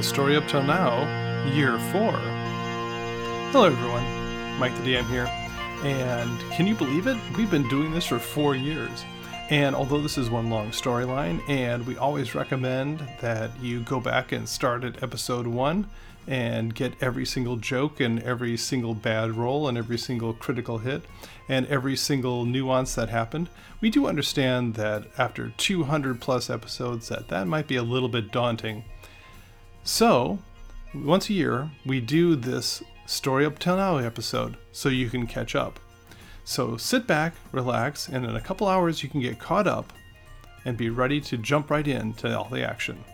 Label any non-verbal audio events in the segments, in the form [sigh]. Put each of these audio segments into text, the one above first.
The story up till now, year four. Hello, everyone. Mike the DM here. And can you believe it? We've been doing this for four years. And although this is one long storyline, and we always recommend that you go back and start at episode one and get every single joke and every single bad roll and every single critical hit and every single nuance that happened, we do understand that after 200 plus episodes that that might be a little bit daunting. So, once a year, we do this story up till now episode so you can catch up. So sit back, relax, and in a couple hours you can get caught up and be ready to jump right in to all the action.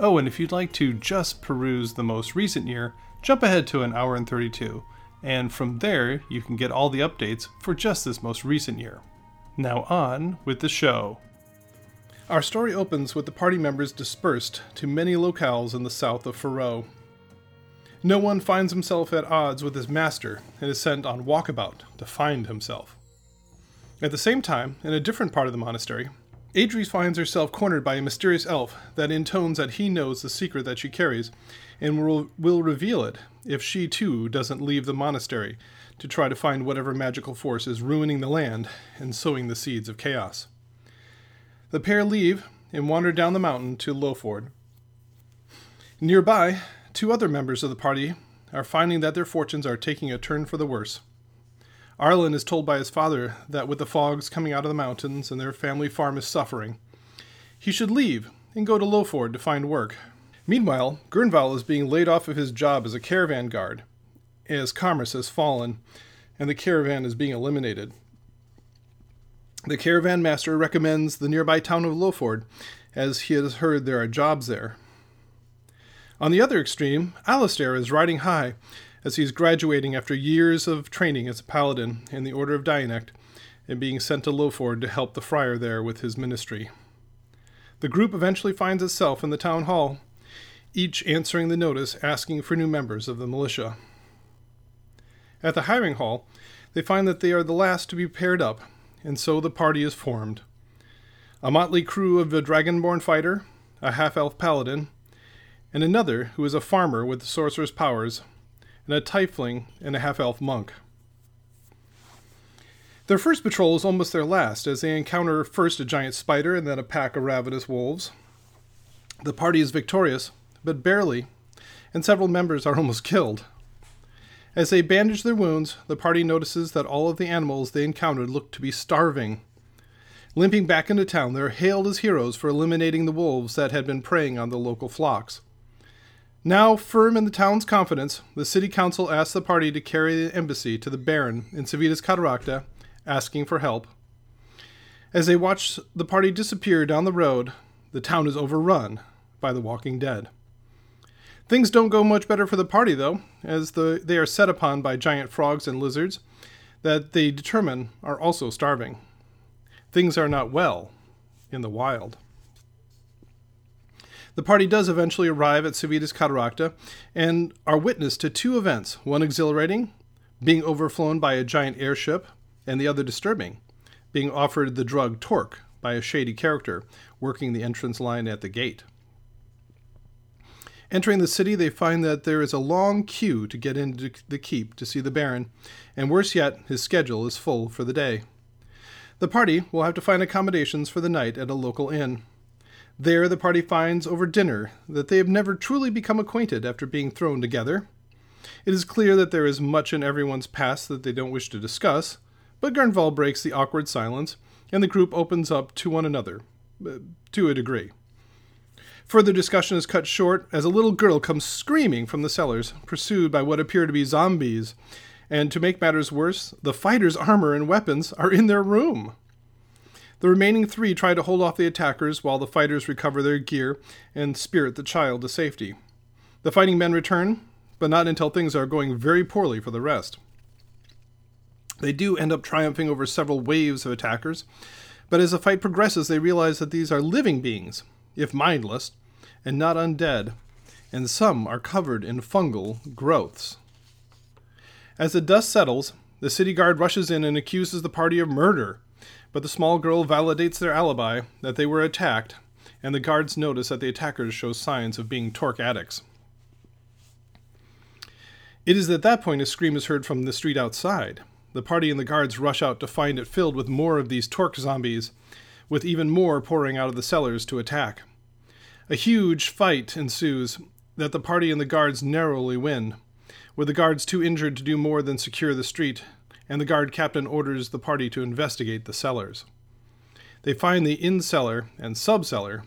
Oh, and if you'd like to just peruse the most recent year, jump ahead to an hour and 32, and from there you can get all the updates for just this most recent year. Now on with the show. Our story opens with the party members dispersed to many locales in the south of Faroe. Noan finds himself at odds with his master and is sent on walkabout to find himself. At the same time, in a different part of the monastery, Adri finds herself cornered by a mysterious elf that intones that he knows the secret that she carries and will, will reveal it if she too doesn't leave the monastery to try to find whatever magical force is ruining the land and sowing the seeds of chaos. The pair leave and wander down the mountain to Lowford. Nearby, Two other members of the party are finding that their fortunes are taking a turn for the worse. Arlen is told by his father that with the fogs coming out of the mountains and their family farm is suffering, he should leave and go to Lowford to find work. Meanwhile, Gurnval is being laid off of his job as a caravan guard, as commerce has fallen and the caravan is being eliminated. The caravan master recommends the nearby town of Lowford, as he has heard there are jobs there. On the other extreme, Alistair is riding high as he is graduating after years of training as a paladin in the Order of Dianect and being sent to Lowford to help the friar there with his ministry. The group eventually finds itself in the town hall, each answering the notice asking for new members of the militia. At the hiring hall, they find that they are the last to be paired up, and so the party is formed. A motley crew of a dragonborn fighter, a half elf paladin, and another who is a farmer with the sorcerer's powers, and a tiefling and a half elf monk. Their first patrol is almost their last, as they encounter first a giant spider and then a pack of ravenous wolves. The party is victorious, but barely, and several members are almost killed. As they bandage their wounds, the party notices that all of the animals they encountered look to be starving. Limping back into town, they're hailed as heroes for eliminating the wolves that had been preying on the local flocks. Now firm in the town's confidence, the city council asks the party to carry the embassy to the Baron in Civitas Cataracta, asking for help. As they watch the party disappear down the road, the town is overrun by the walking dead. Things don't go much better for the party, though, as the, they are set upon by giant frogs and lizards that they determine are also starving. Things are not well in the wild. The party does eventually arrive at Civitas Cataracta and are witness to two events one exhilarating, being overflown by a giant airship, and the other disturbing, being offered the drug Torque by a shady character working the entrance line at the gate. Entering the city, they find that there is a long queue to get into the keep to see the Baron, and worse yet, his schedule is full for the day. The party will have to find accommodations for the night at a local inn. There, the party finds over dinner that they have never truly become acquainted after being thrown together. It is clear that there is much in everyone's past that they don't wish to discuss, but Gurnval breaks the awkward silence, and the group opens up to one another, uh, to a degree. Further discussion is cut short as a little girl comes screaming from the cellars, pursued by what appear to be zombies. And to make matters worse, the fighters' armor and weapons are in their room. The remaining three try to hold off the attackers while the fighters recover their gear and spirit the child to safety. The fighting men return, but not until things are going very poorly for the rest. They do end up triumphing over several waves of attackers, but as the fight progresses, they realize that these are living beings, if mindless, and not undead, and some are covered in fungal growths. As the dust settles, the city guard rushes in and accuses the party of murder but the small girl validates their alibi that they were attacked, and the guards notice that the attackers show signs of being torque addicts. It is at that point a scream is heard from the street outside. The party and the guards rush out to find it filled with more of these torque zombies, with even more pouring out of the cellars to attack. A huge fight ensues that the party and the guards narrowly win, with the guards too injured to do more than secure the street, and the guard captain orders the party to investigate the cellars. They find the in cellar and sub cellar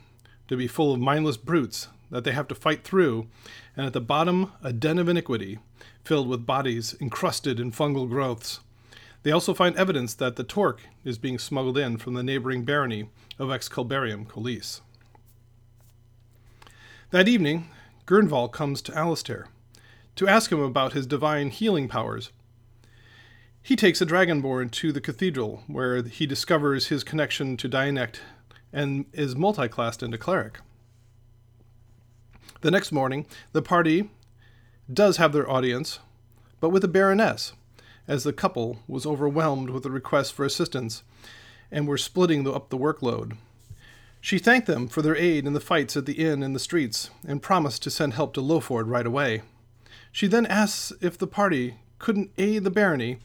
to be full of mindless brutes that they have to fight through, and at the bottom, a den of iniquity filled with bodies encrusted in fungal growths. They also find evidence that the torque is being smuggled in from the neighboring barony of Excalbarium Colis. That evening, Gurnval comes to Alistair to ask him about his divine healing powers. He takes a dragonborn to the cathedral, where he discovers his connection to Dianect and is multiclassed into cleric. The next morning, the party does have their audience, but with the Baroness, as the couple was overwhelmed with the requests for assistance and were splitting up the workload. She thanked them for their aid in the fights at the inn and the streets and promised to send help to Lowford right away. She then asks if the party couldn't aid the barony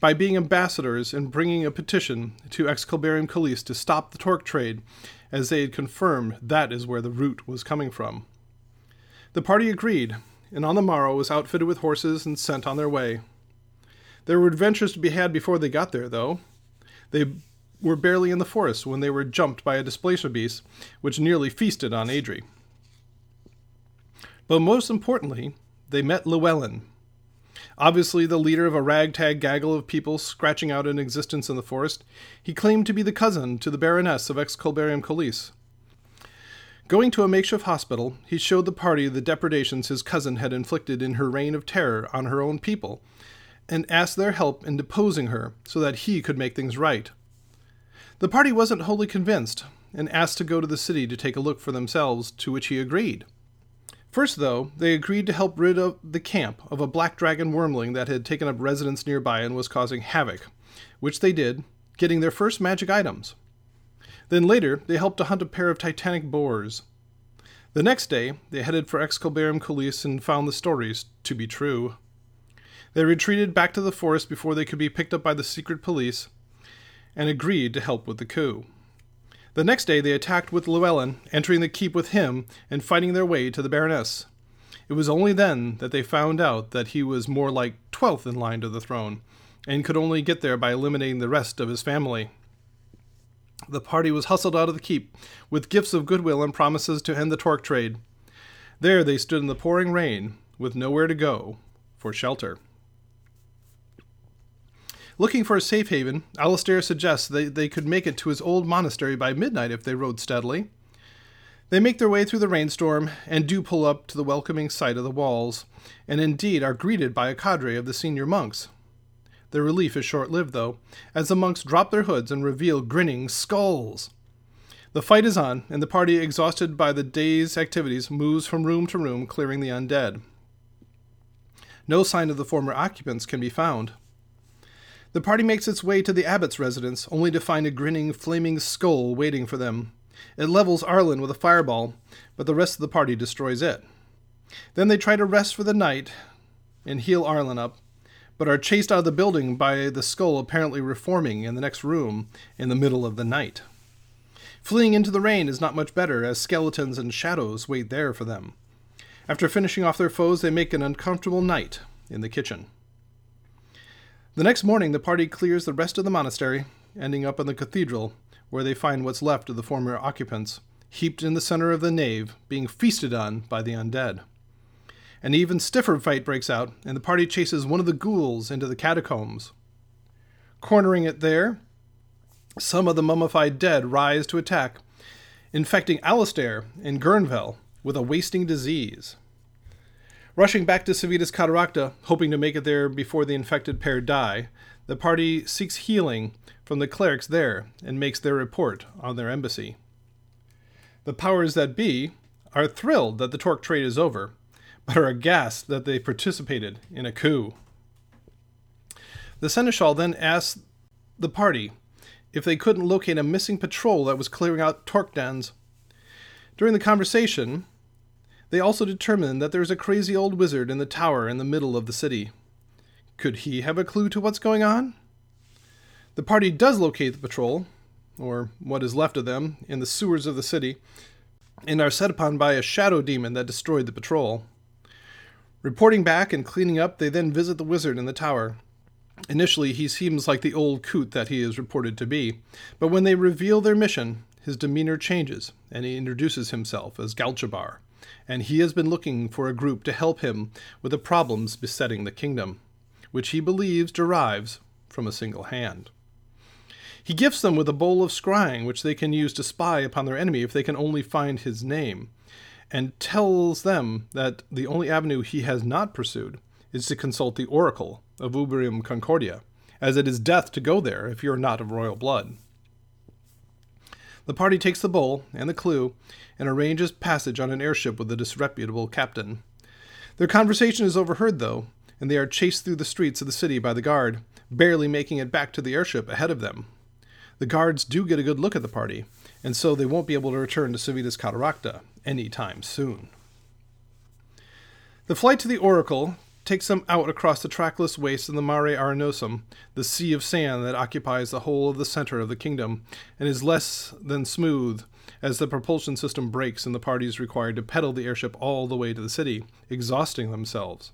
by being ambassadors and bringing a petition to Excalbarium Colis to stop the torque trade, as they had confirmed that is where the root was coming from. The party agreed, and on the morrow was outfitted with horses and sent on their way. There were adventures to be had before they got there, though. They were barely in the forest when they were jumped by a displacer beast, which nearly feasted on Adri. But most importantly, they met Llewellyn. Obviously, the leader of a ragtag gaggle of people scratching out an existence in the forest, he claimed to be the cousin to the Baroness of Excalbarium Colis. Going to a makeshift hospital, he showed the party the depredations his cousin had inflicted in her reign of terror on her own people, and asked their help in deposing her so that he could make things right. The party wasn't wholly convinced, and asked to go to the city to take a look for themselves, to which he agreed. First, though, they agreed to help rid of the camp of a black dragon wormling that had taken up residence nearby and was causing havoc, which they did, getting their first magic items. Then later, they helped to hunt a pair of titanic boars. The next day, they headed for Excalbarium Colis and found the stories to be true. They retreated back to the forest before they could be picked up by the secret police and agreed to help with the coup. The next day, they attacked with Llewellyn, entering the keep with him and fighting their way to the Baroness. It was only then that they found out that he was more like twelfth in line to the throne, and could only get there by eliminating the rest of his family. The party was hustled out of the keep with gifts of goodwill and promises to end the torque trade. There they stood in the pouring rain, with nowhere to go for shelter. Looking for a safe haven, Alistair suggests that they could make it to his old monastery by midnight if they rode steadily. They make their way through the rainstorm and do pull up to the welcoming sight of the walls, and indeed are greeted by a cadre of the senior monks. Their relief is short lived, though, as the monks drop their hoods and reveal grinning skulls. The fight is on, and the party, exhausted by the day's activities, moves from room to room, clearing the undead. No sign of the former occupants can be found. The party makes its way to the abbot's residence, only to find a grinning, flaming skull waiting for them. It levels Arlen with a fireball, but the rest of the party destroys it. Then they try to rest for the night and heal Arlen up, but are chased out of the building by the skull apparently reforming in the next room in the middle of the night. Fleeing into the rain is not much better, as skeletons and shadows wait there for them. After finishing off their foes, they make an uncomfortable night in the kitchen. The next morning, the party clears the rest of the monastery, ending up in the cathedral, where they find what's left of the former occupants, heaped in the center of the nave, being feasted on by the undead. An even stiffer fight breaks out, and the party chases one of the ghouls into the catacombs. Cornering it there, some of the mummified dead rise to attack, infecting Alistair and Gurnval with a wasting disease. Rushing back to Civitas Cataracta, hoping to make it there before the infected pair die, the party seeks healing from the clerics there and makes their report on their embassy. The powers that be are thrilled that the torque trade is over but are aghast that they participated in a coup. The seneschal then asked the party if they couldn't locate a missing patrol that was clearing out torque dens. During the conversation, They also determine that there's a crazy old wizard in the tower in the middle of the city. Could he have a clue to what's going on? The party does locate the patrol, or what is left of them, in the sewers of the city, and are set upon by a shadow demon that destroyed the patrol. Reporting back and cleaning up, they then visit the wizard in the tower. Initially, he seems like the old coot that he is reported to be, but when they reveal their mission, his demeanor changes, and he introduces himself as Galchabar, and he has been looking for a group to help him with the problems besetting the kingdom, which he believes derives from a single hand. He gifts them with a bowl of scrying, which they can use to spy upon their enemy if they can only find his name, and tells them that the only avenue he has not pursued is to consult the oracle of Ubrium Concordia, as it is death to go there if you are not of royal blood. The party takes the bowl and the clue and arranges passage on an airship with a disreputable captain. Their conversation is overheard, though, and they are chased through the streets of the city by the guard, barely making it back to the airship ahead of them. The guards do get a good look at the party, and so they won't be able to return to Civitas Cataracta any time soon. The flight to the Oracle takes them out across the trackless waste of the Mare Arenosum, the sea of sand that occupies the whole of the center of the kingdom, and is less than smooth as the propulsion system breaks and the party is required to pedal the airship all the way to the city, exhausting themselves.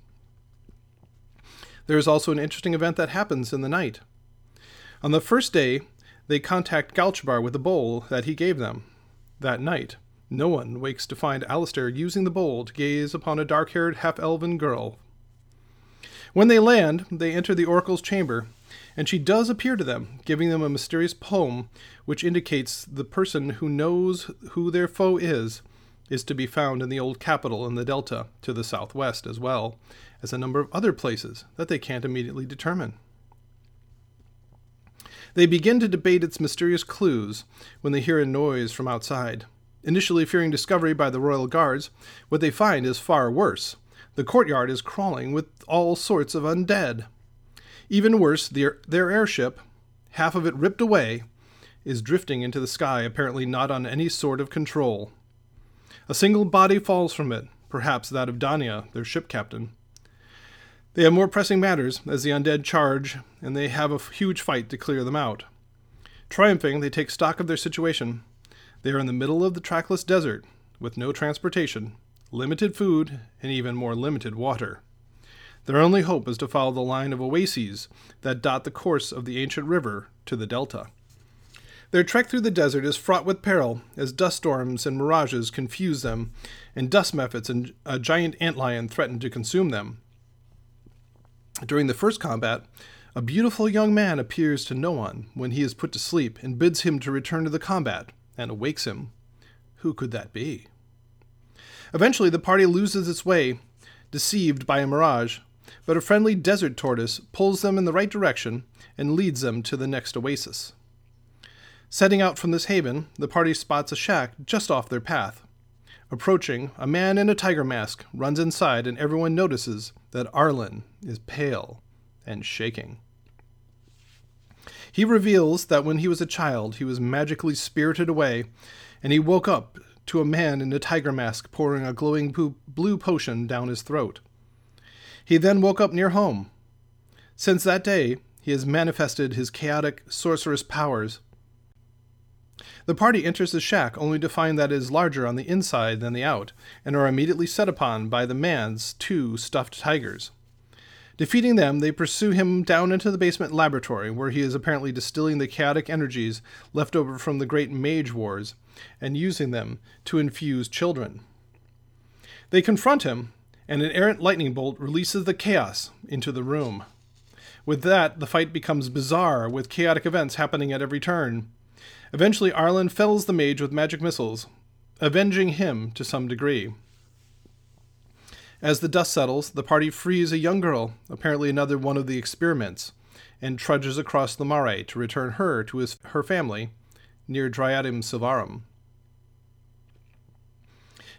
There is also an interesting event that happens in the night. On the first day, they contact Galchabar with the bowl that he gave them. That night, Noan wakes to find Alistair using the bowl to gaze upon a dark haired half elven girl when they land, they enter the oracle's chamber, and she does appear to them, giving them a mysterious poem which indicates the person who knows who their foe is is to be found in the old capital in the delta to the southwest, as well as a number of other places that they can't immediately determine. They begin to debate its mysterious clues when they hear a noise from outside. Initially fearing discovery by the royal guards, what they find is far worse. The courtyard is crawling with all sorts of undead. Even worse, their, their airship, half of it ripped away, is drifting into the sky, apparently not on any sort of control. A single body falls from it, perhaps that of Dania, their ship captain. They have more pressing matters as the undead charge, and they have a huge fight to clear them out. Triumphing, they take stock of their situation. They are in the middle of the trackless desert, with no transportation, limited food, and even more limited water. Their only hope is to follow the line of oases that dot the course of the ancient river to the delta. Their trek through the desert is fraught with peril as dust storms and mirages confuse them, and dust mephits and a giant antlion threaten to consume them. During the first combat, a beautiful young man appears to Noan when he is put to sleep and bids him to return to the combat and awakes him. Who could that be? Eventually, the party loses its way, deceived by a mirage, but a friendly desert tortoise pulls them in the right direction and leads them to the next oasis. Setting out from this haven, the party spots a shack just off their path. Approaching, a man in a tiger mask runs inside, and everyone notices that Arlen is pale and shaking. He reveals that when he was a child, he was magically spirited away, and he woke up to a man in a tiger mask pouring a glowing blue potion down his throat. He then woke up near home. Since that day, he has manifested his chaotic, sorcerous powers. The party enters the shack only to find that it is larger on the inside than the out, and are immediately set upon by the man's two stuffed tigers. Defeating them, they pursue him down into the basement laboratory, where he is apparently distilling the chaotic energies left over from the great mage wars and using them to infuse children. They confront him, and an errant lightning bolt releases the chaos into the room. With that, the fight becomes bizarre, with chaotic events happening at every turn. Eventually, Arlen fells the mage with magic missiles, avenging him to some degree. As the dust settles, the party frees a young girl, apparently another one of the experiments, and trudges across the Mare to return her to his, her family near Dryadium Silvarum.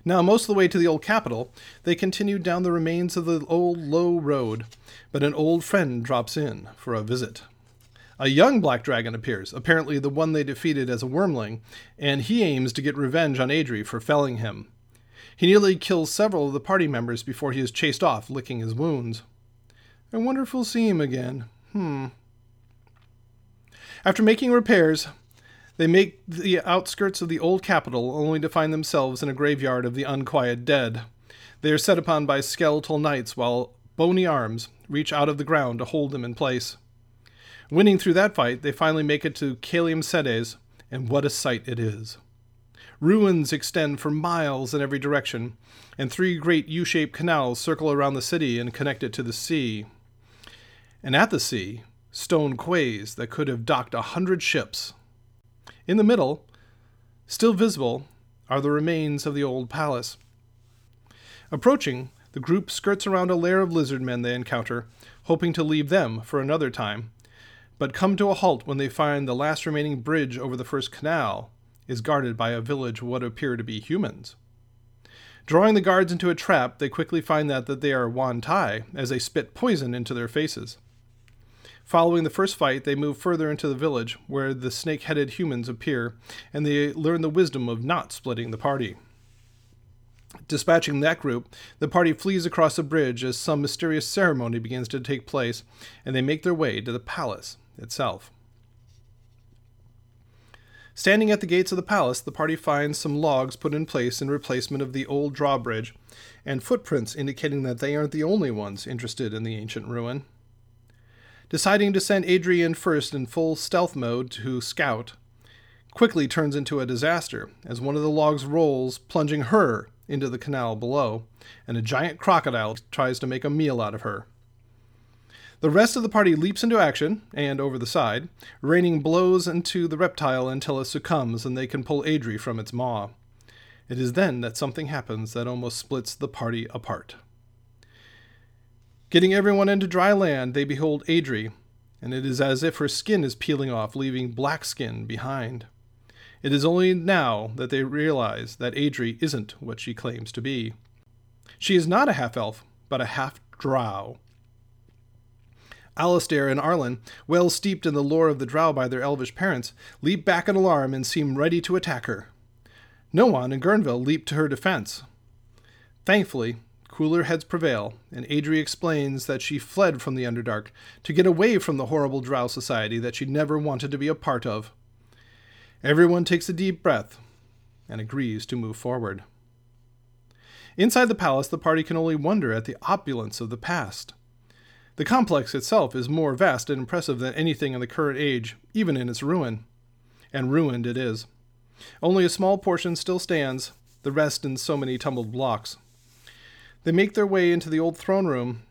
Now, most of the way to the old capital, they continue down the remains of the old low road, but an old friend drops in for a visit. A young black dragon appears, apparently the one they defeated as a wormling, and he aims to get revenge on Adri for felling him. He nearly kills several of the party members before he is chased off, licking his wounds. I wonder if we'll see him again. Hmm. After making repairs, they make the outskirts of the old capital only to find themselves in a graveyard of the unquiet dead. They are set upon by skeletal knights while bony arms reach out of the ground to hold them in place. Winning through that fight, they finally make it to Caelum Sedes, and what a sight it is. Ruins extend for miles in every direction, and three great U shaped canals circle around the city and connect it to the sea. And at the sea, stone quays that could have docked a hundred ships. In the middle, still visible, are the remains of the old palace. Approaching, the group skirts around a lair of lizard men they encounter, hoping to leave them for another time, but come to a halt when they find the last remaining bridge over the first canal is guarded by a village of what appear to be humans. Drawing the guards into a trap, they quickly find that, that they are Yuan-ti as they spit poison into their faces. Following the first fight, they move further into the village, where the snake headed humans appear, and they learn the wisdom of not splitting the party. Dispatching that group, the party flees across the bridge as some mysterious ceremony begins to take place, and they make their way to the palace itself. Standing at the gates of the palace, the party finds some logs put in place in replacement of the old drawbridge, and footprints indicating that they aren't the only ones interested in the ancient ruin. Deciding to send Adrian first in full stealth mode to scout, quickly turns into a disaster as one of the logs rolls, plunging her into the canal below, and a giant crocodile tries to make a meal out of her. The rest of the party leaps into action and over the side, raining blows into the reptile until it succumbs and they can pull Adri from its maw. It is then that something happens that almost splits the party apart. Getting everyone into dry land, they behold Adri, and it is as if her skin is peeling off, leaving black skin behind. It is only now that they realize that Adri isn't what she claims to be. She is not a half elf, but a half drow. Alistair and Arlen, well steeped in the lore of the drow by their elvish parents, leap back in alarm and seem ready to attack her. Noan and Gurnval leap to her defense. Thankfully, Cooler heads prevail, and Adri explains that she fled from the Underdark to get away from the horrible drow society that she never wanted to be a part of. Everyone takes a deep breath and agrees to move forward. Inside the palace, the party can only wonder at the opulence of the past. The complex itself is more vast and impressive than anything in the current age, even in its ruin. And ruined it is. Only a small portion still stands, the rest in so many tumbled blocks. They make their way into the old throne room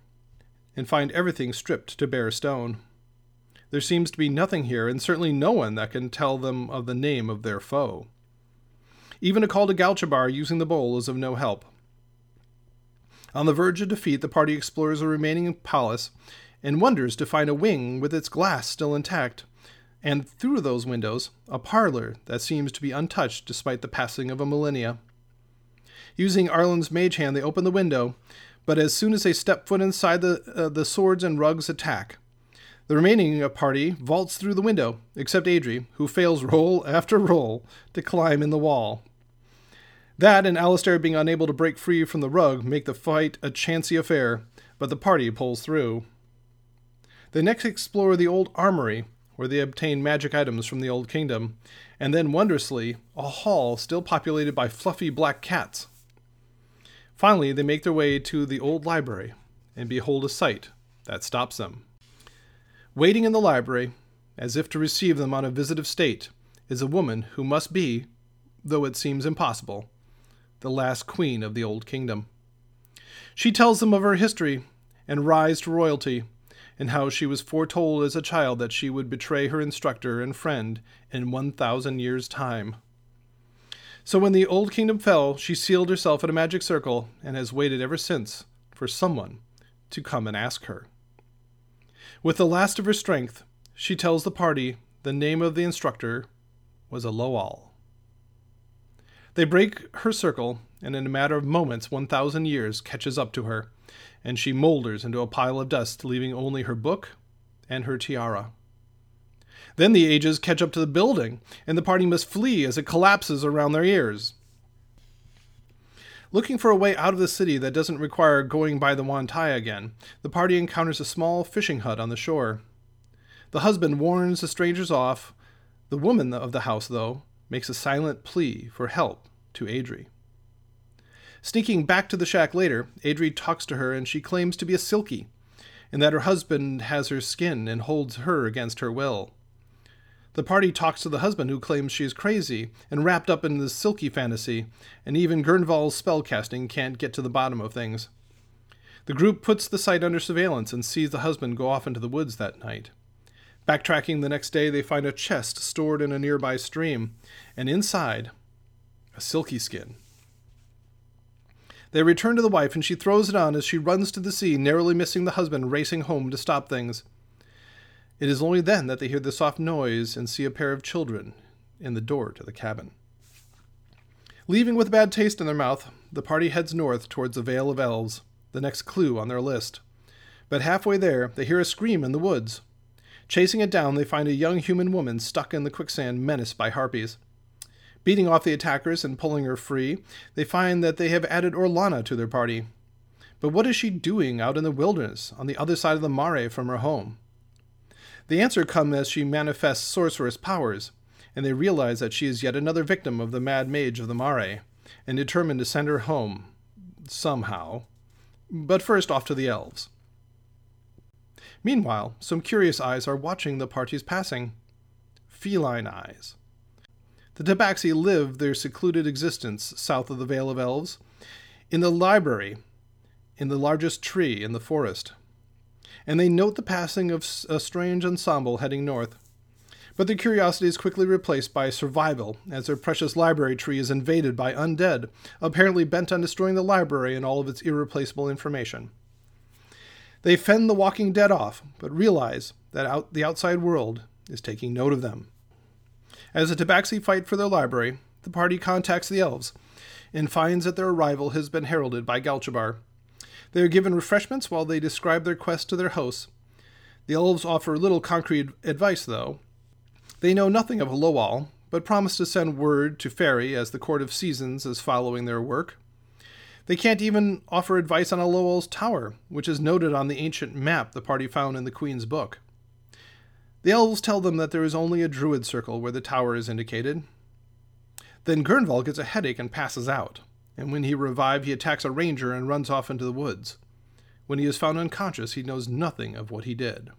and find everything stripped to bare stone. There seems to be nothing here, and certainly no one that can tell them of the name of their foe. Even a call to Galchabar using the bowl is of no help. On the verge of defeat, the party explores the remaining palace and wonders to find a wing with its glass still intact, and through those windows, a parlor that seems to be untouched despite the passing of a millennia. Using Arlen's mage hand, they open the window, but as soon as they step foot inside, the, uh, the swords and rugs attack. The remaining party vaults through the window, except Adri, who fails roll [laughs] after roll to climb in the wall. That and Alistair being unable to break free from the rug make the fight a chancy affair, but the party pulls through. They next explore the old armory, where they obtain magic items from the Old Kingdom, and then, wondrously, a hall still populated by fluffy black cats. Finally, they make their way to the old library and behold a sight that stops them. Waiting in the library, as if to receive them on a visit of state, is a woman who must be, though it seems impossible, the last queen of the old kingdom. She tells them of her history and rise to royalty, and how she was foretold as a child that she would betray her instructor and friend in 1,000 years' time. So when the old kingdom fell, she sealed herself in a magic circle and has waited ever since for someone to come and ask her. With the last of her strength, she tells the party the name of the instructor was Aloal. They break her circle, and in a matter of moments, 1,000 years catches up to her, and she moulders into a pile of dust, leaving only her book and her tiara. Then the ages catch up to the building, and the party must flee as it collapses around their ears. Looking for a way out of the city that doesn't require going by the Yuan-ti again, the party encounters a small fishing hut on the shore. The husband warns the strangers off. The woman of the house, though, makes a silent plea for help to Adri. Sneaking back to the shack later, Adri talks to her and she claims to be a Selkie, and that her husband has her skin and holds her against her will. The party talks to the husband, who claims she is crazy and wrapped up in this selkie fantasy, and even Gurnval's spellcasting can't get to the bottom of things. The group puts the site under surveillance and sees the husband go off into the woods that night. Backtracking the next day, they find a chest stored in a nearby stream, and inside, a selkie skin. They return to the wife, and she throws it on as she runs to the sea, narrowly missing the husband racing home to stop things. It is only then that they hear the soft noise and see a pair of children in the door to the cabin. Leaving with a bad taste in their mouth, the party heads north towards the Vale of Elves, the next clue on their list. But halfway there, they hear a scream in the woods. Chasing it down, they find a young human woman stuck in the quicksand, menaced by harpies. Beating off the attackers and pulling her free, they find that they have added Orlana to their party. But what is she doing out in the wilderness, on the other side of the mare from her home? The answer comes as she manifests sorceress powers, and they realize that she is yet another victim of the mad mage of the Mare, and determine to send her home somehow. But first, off to the elves. Meanwhile, some curious eyes are watching the party's passing. Feline eyes. The Tabaxi live their secluded existence south of the Vale of Elves, in the library, in the largest tree in the forest and they note the passing of a strange ensemble heading north. But their curiosity is quickly replaced by survival, as their precious library tree is invaded by undead, apparently bent on destroying the library and all of its irreplaceable information. They fend the walking dead off, but realize that out, the outside world is taking note of them. As the Tabaxi fight for their library, the party contacts the elves and finds that their arrival has been heralded by Galchabar, they are given refreshments while they describe their quest to their hosts. The elves offer little concrete advice, though. They know nothing of Lowall, but promise to send word to Faerie as the Court of Seasons is following their work. They can't even offer advice on Aloal's tower, which is noted on the ancient map the party found in the Queen's book. The elves tell them that there is only a druid circle where the tower is indicated. Then Gurnval gets a headache and passes out and when he revived, he attacks a ranger and runs off into the woods. When he is found unconscious, he knows nothing of what he did.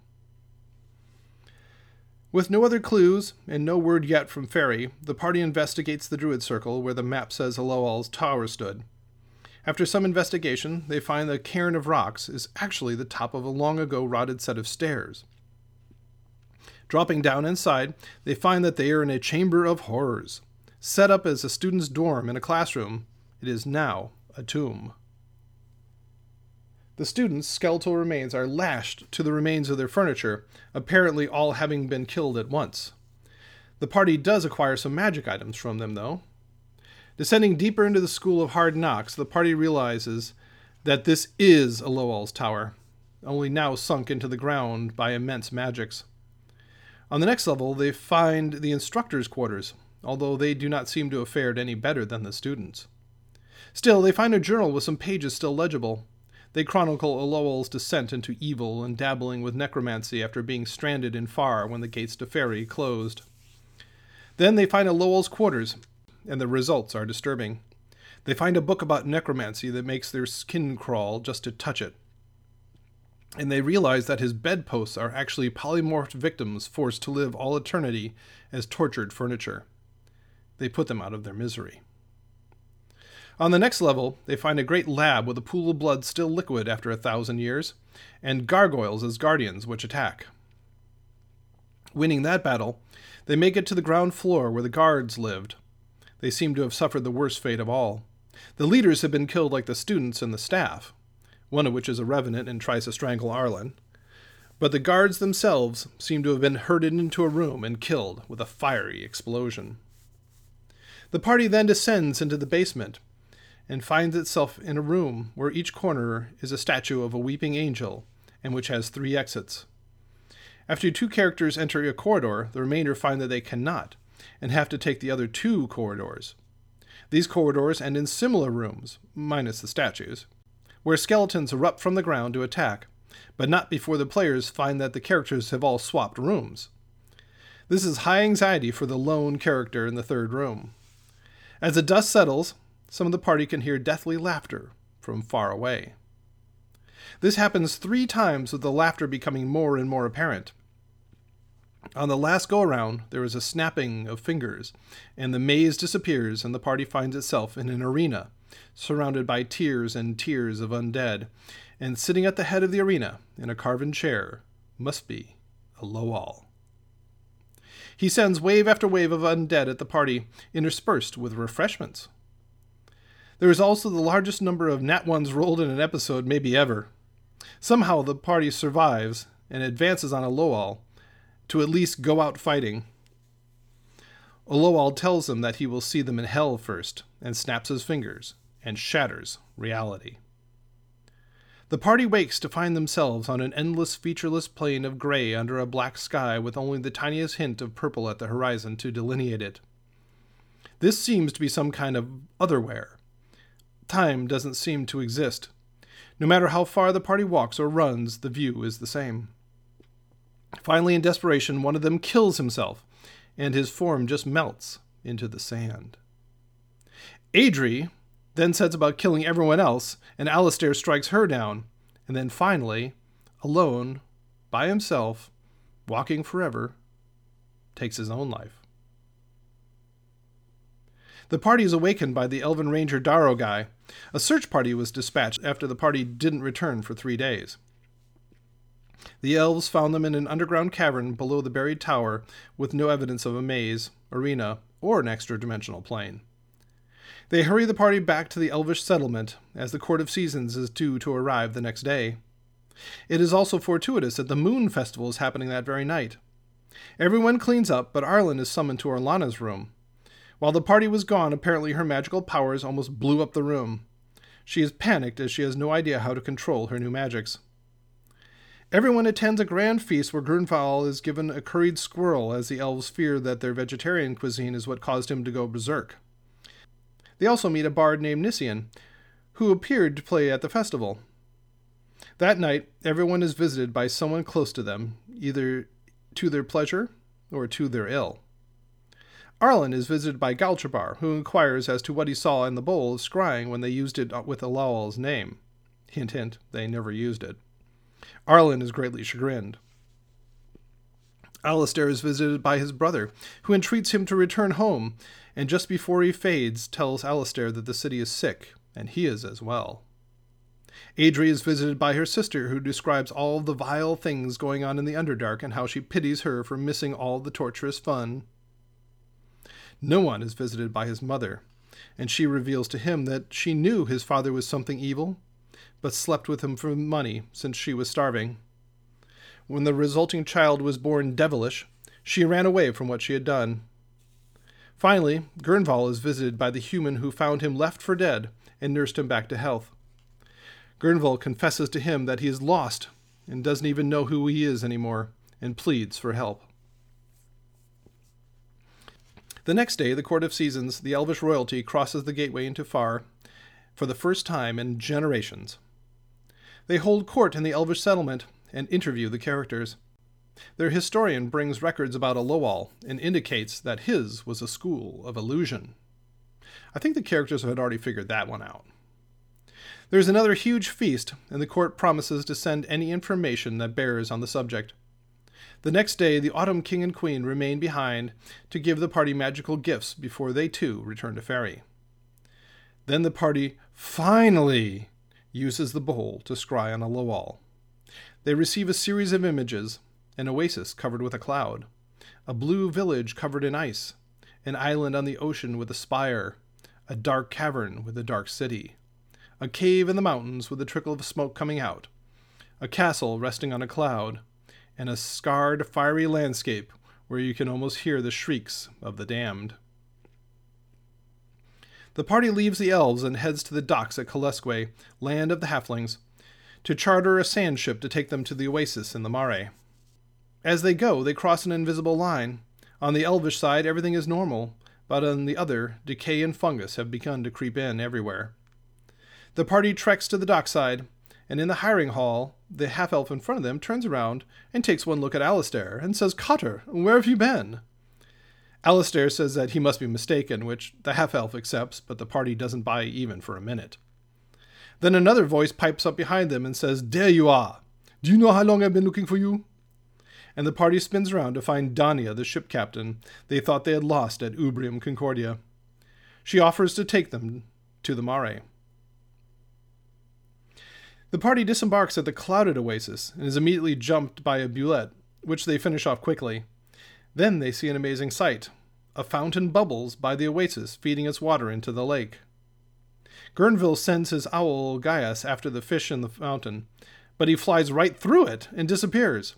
With no other clues and no word yet from Faerie, the party investigates the Druid Circle where the map says Aloal's tower stood. After some investigation, they find the cairn of rocks is actually the top of a long ago rotted set of stairs. Dropping down inside, they find that they are in a chamber of horrors, set up as a student's dorm in a classroom it is now a tomb. The students' skeletal remains are lashed to the remains of their furniture, apparently all having been killed at once. The party does acquire some magic items from them, though. Descending deeper into the school of hard knocks, the party realizes that this is Aloal's tower, only now sunk into the ground by immense magics. On the next level, they find the instructors' quarters, although they do not seem to have fared any better than the students. Still, they find a journal with some pages still legible. They chronicle Aloal's descent into evil and dabbling with necromancy after being stranded in Far when the gates to Faerie closed. Then they find Aloal's quarters, and the results are disturbing. They find a book about necromancy that makes their skin crawl just to touch it. And they realize that his bedposts are actually polymorphed victims forced to live all eternity as tortured furniture. They put them out of their misery. On the next level, they find a great lab with a pool of blood still liquid after a thousand years, and gargoyles as guardians which attack. Winning that battle, they make it to the ground floor where the guards lived. They seem to have suffered the worst fate of all. The leaders have been killed like the students and the staff, one of which is a revenant and tries to strangle Arlen. But the guards themselves seem to have been herded into a room and killed with a fiery explosion. The party then descends into the basement and finds itself in a room where each corner is a statue of a weeping angel and which has three exits. After two characters enter a corridor, the remainder find that they cannot and have to take the other two corridors. These corridors end in similar rooms, minus the statues, where skeletons erupt from the ground to attack, but not before the players find that the characters have all swapped rooms. This is high anxiety for the lone character in the third room. As the dust settles, some of the party can hear deathly laughter from far away. This happens three times, with the laughter becoming more and more apparent. On the last go around, there is a snapping of fingers, and the maze disappears, and the party finds itself in an arena, surrounded by tiers and tiers of undead, and sitting at the head of the arena, in a carven chair, must be Aloal. He sends wave after wave of undead at the party, interspersed with refreshments. There is also the largest number of nat ones rolled in an episode, maybe ever. Somehow the party survives and advances on Aloal to at least go out fighting. Aloal tells them that he will see them in hell first, and snaps his fingers and shatters reality. The party wakes to find themselves on an endless, featureless plain of gray under a black sky with only the tiniest hint of purple at the horizon to delineate it. This seems to be some kind of otherwhere. Time doesn't seem to exist. No matter how far the party walks or runs, the view is the same. Finally, in desperation, one of them kills himself, and his form just melts into the sand. Adri then sets about killing everyone else, and Alistair strikes her down, and then finally, alone, by himself, walking forever, takes his own life. The party is awakened by the Elven Ranger Darrow guy. A search party was dispatched after the party didn't return for three days. The elves found them in an underground cavern below the buried tower with no evidence of a maze, arena, or an extra dimensional plane. They hurry the party back to the elvish settlement, as the Court of Seasons is due to arrive the next day. It is also fortuitous that the Moon Festival is happening that very night. Everyone cleans up, but Arlen is summoned to Orlana's room. While the party was gone, apparently her magical powers almost blew up the room. She is panicked as she has no idea how to control her new magics. Everyone attends a grand feast where Gurnval is given a curried squirrel as the elves fear that their vegetarian cuisine is what caused him to go berserk. They also meet a bard named Nisian, who appeared to play at the festival. That night, everyone is visited by someone close to them, either to their pleasure or to their ill. Arlen is visited by Galchabar, who inquires as to what he saw in the bowl of scrying when they used it with Aloal's name. Hint, hint, they never used it. Arlen is greatly chagrined. Alistair is visited by his brother, who entreats him to return home, and just before he fades, tells Alistair that the city is sick, and he is as well. Adri is visited by her sister, who describes all the vile things going on in the Underdark and how she pities her for missing all the torturous fun. Noan is visited by his mother, and she reveals to him that she knew his father was something evil, but slept with him for money since she was starving. When the resulting child was born devilish, she ran away from what she had done. Finally, Gurnval is visited by the human who found him left for dead and nursed him back to health. Gurnval confesses to him that he is lost and doesn't even know who he is anymore and pleads for help. The next day, the Court of Seasons, the elvish royalty, crosses the gateway into Far for the first time in generations. They hold court in the Elvish settlement and interview the characters. Their historian brings records about Aloal and indicates that his was a school of illusion. I think the characters had already figured that one out. There's another huge feast, and the court promises to send any information that bears on the subject. The next day, the Autumn King and Queen remain behind to give the party magical gifts before they too return to Faerie. Then the party finally uses the bowl to scry on Aloal. They receive a series of images an oasis covered with a cloud, a blue village covered in ice, an island on the ocean with a spire, a dark cavern with a dark city, a cave in the mountains with a trickle of smoke coming out, a castle resting on a cloud, and a scarred, fiery landscape where you can almost hear the shrieks of the damned. The party leaves the elves and heads to the docks at Kalesque, land of the halflings, to charter a sand ship to take them to the oasis in the Mare. As they go, they cross an invisible line. On the elvish side, everything is normal, but on the other, decay and fungus have begun to creep in everywhere. The party treks to the dockside, and in the hiring hall, the half elf in front of them turns around and takes one look at Alistair and says, Cotter, where have you been? Alistair says that he must be mistaken, which the half elf accepts, but the party doesn't buy even for a minute. Then another voice pipes up behind them and says, There you are! Do you know how long I've been looking for you? And the party spins around to find Dania, the ship captain they thought they had lost at Ubrium Concordia. She offers to take them to the Mare. The party disembarks at the clouded oasis and is immediately jumped by a bulette, which they finish off quickly. Then they see an amazing sight. A fountain bubbles by the oasis, feeding its water into the lake. Gurnval sends his owl Gaius after the fish in the fountain, but he flies right through it and disappears.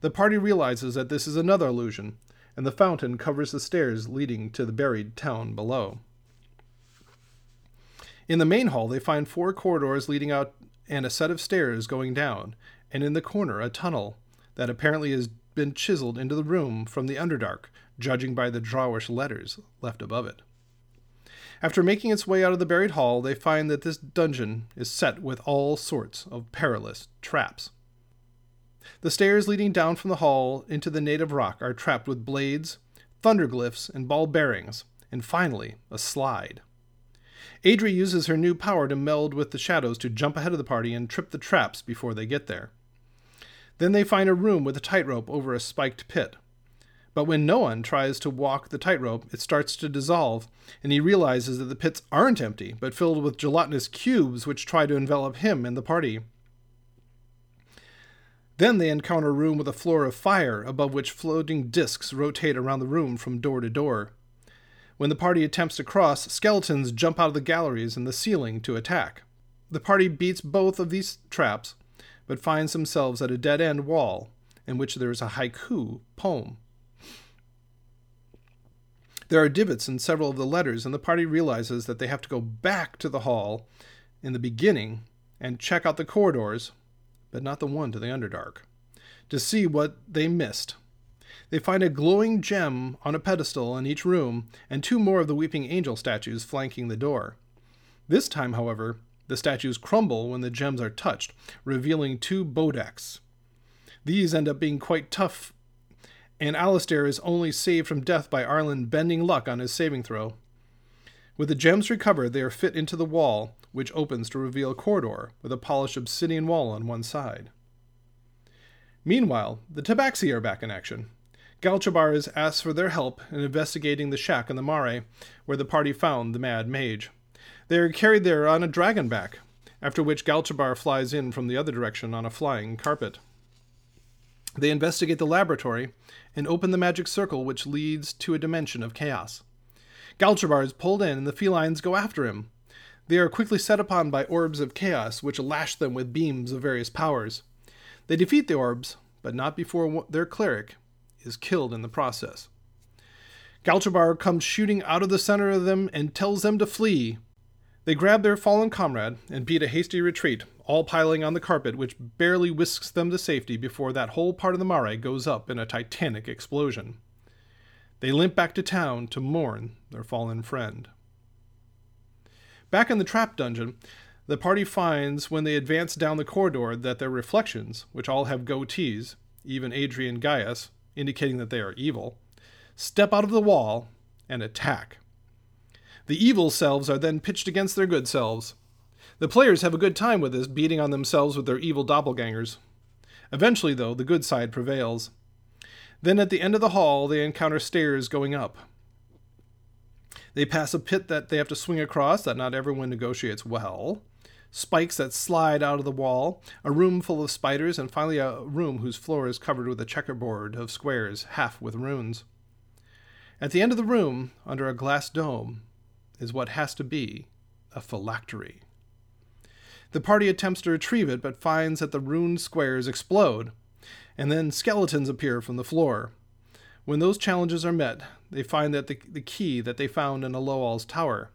The party realizes that this is another illusion, and the fountain covers the stairs leading to the buried town below. In the main hall, they find four corridors leading out and a set of stairs going down, and in the corner, a tunnel that apparently has been chiseled into the room from the Underdark, judging by the Dwarvish letters left above it. After making its way out of the buried hall, they find that this dungeon is set with all sorts of perilous traps. The stairs leading down from the hall into the native rock are trapped with blades, thunderglyphs, and ball bearings, and finally, a slide. Adri uses her new power to meld with the shadows to jump ahead of the party and trip the traps before they get there. Then they find a room with a tightrope over a spiked pit. But when no one tries to walk the tightrope, it starts to dissolve, and he realizes that the pits aren't empty, but filled with gelatinous cubes which try to envelop him and the party. Then they encounter a room with a floor of fire, above which floating discs rotate around the room from door to door. When the party attempts to cross, skeletons jump out of the galleries and the ceiling to attack. The party beats both of these traps, but finds themselves at a dead end wall in which there is a haiku poem. There are divots in several of the letters, and the party realizes that they have to go back to the hall in the beginning and check out the corridors, but not the one to the Underdark, to see what they missed they find a glowing gem on a pedestal in each room and two more of the weeping angel statues flanking the door. This time, however, the statues crumble when the gems are touched, revealing two bodaks. These end up being quite tough, and Alistair is only saved from death by Arlen bending luck on his saving throw. With the gems recovered, they are fit into the wall, which opens to reveal a corridor with a polished obsidian wall on one side. Meanwhile, the Tabaxi are back in action. Galchabar is asked for their help in investigating the shack in the Mare, where the party found the Mad Mage. They are carried there on a dragon back, after which Galchabar flies in from the other direction on a flying carpet. They investigate the laboratory and open the magic circle which leads to a dimension of chaos. Galchabar is pulled in and the felines go after him. They are quickly set upon by orbs of chaos which lash them with beams of various powers. They defeat the orbs, but not before their cleric, is killed in the process. Galchabar comes shooting out of the center of them and tells them to flee. They grab their fallen comrade and beat a hasty retreat, all piling on the carpet, which barely whisks them to safety before that whole part of the mare goes up in a titanic explosion. They limp back to town to mourn their fallen friend. Back in the trap dungeon, the party finds when they advance down the corridor that their reflections, which all have goatees, even Adri and Gaius, indicating that they are evil, step out of the wall and attack. The evil selves are then pitched against their good selves. The players have a good time with this, beating on themselves with their evil doppelgangers. Eventually, though, the good side prevails. Then at the end of the hall, they encounter stairs going up. They pass a pit that they have to swing across that not everyone negotiates well spikes that slide out of the wall, a room full of spiders, and finally a room whose floor is covered with a checkerboard of squares, half with runes. At the end of the room, under a glass dome, is what has to be a phylactery. The party attempts to retrieve it, but finds that the runed squares explode, and then skeletons appear from the floor. When those challenges are met, they find that the, the key that they found in Aloal's tower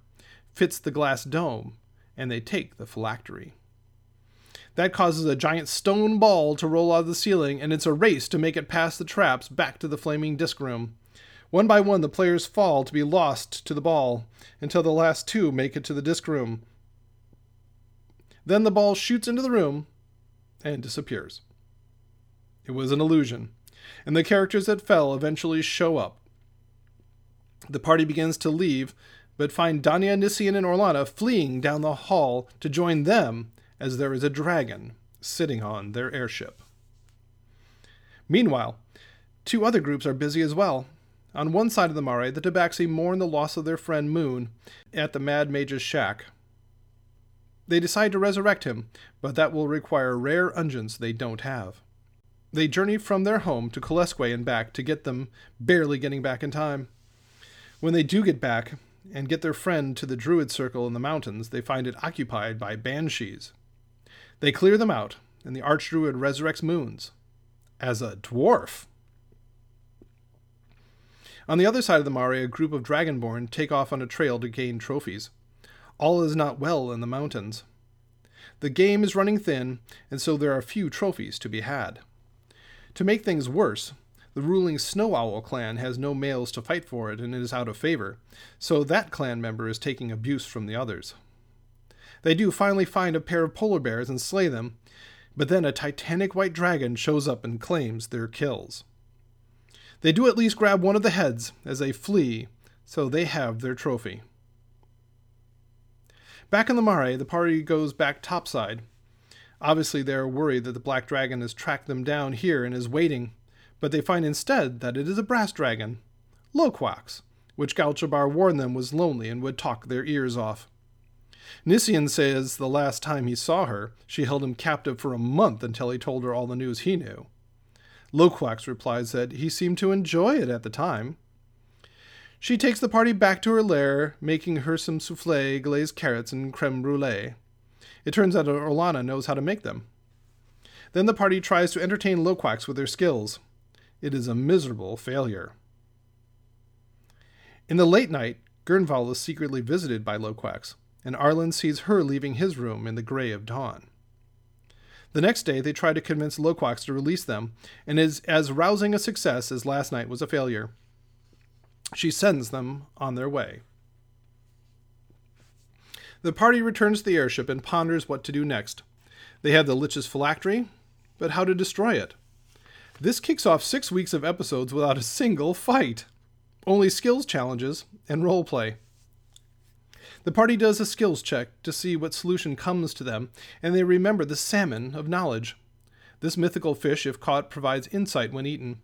fits the glass dome, and they take the phylactery. That causes a giant stone ball to roll out of the ceiling, and it's a race to make it past the traps back to the flaming disc room. One by one, the players fall to be lost to the ball until the last two make it to the disc room. Then the ball shoots into the room and disappears. It was an illusion, and the characters that fell eventually show up. The party begins to leave, but find Danya, Nician, and Orlana fleeing down the hall to join them as there is a dragon sitting on their airship. Meanwhile, two other groups are busy as well. On one side of the mare, the Tabaxi mourn the loss of their friend Moon at the Mad Mage's shack. They decide to resurrect him, but that will require rare unguents they don't have. They journey from their home to Kolesque and back to get them, barely getting back in time. When they do get back and get their friend to the Druid Circle in the mountains, they find it occupied by banshees. They clear them out, and the Archdruid resurrects Moons as a dwarf. On the other side of the Mare, a group of Dragonborn take off on a trail to gain trophies. All is not well in the mountains. The game is running thin, and so there are few trophies to be had. To make things worse, the ruling Snow Owl clan has no males to fight for it and it is out of favor, so that clan member is taking abuse from the others. They do finally find a pair of polar bears and slay them, but then a titanic white dragon shows up and claims their kills. They do at least grab one of the heads as they flee, so they have their trophy. Back in the Mare, the party goes back topside. Obviously, they are worried that the Black Dragon has tracked them down here and is waiting, but they find instead that it is a brass dragon, Loquax, which Galchabar warned them was lonely and would talk their ears off. Nician says the last time he saw her, she held him captive for a month until he told her all the news he knew. Loquax replies that he seemed to enjoy it at the time. She takes the party back to her lair, making her some souffle, glazed carrots, and creme brulee. It turns out Orlana knows how to make them. Then the party tries to entertain Loquax with their skills. It is a miserable failure. In the late night, Gurnval is secretly visited by Loquax and Arlen sees her leaving his room in the gray of dawn. The next day, they try to convince Loquax to release them, and is as rousing a success as last night was a failure. She sends them on their way. The party returns to the airship and ponders what to do next. They have the Lich's phylactery, but how to destroy it? This kicks off six weeks of episodes without a single fight. Only skills challenges and role play. The party does a skills check to see what solution comes to them, and they remember the salmon of knowledge. This mythical fish, if caught, provides insight when eaten.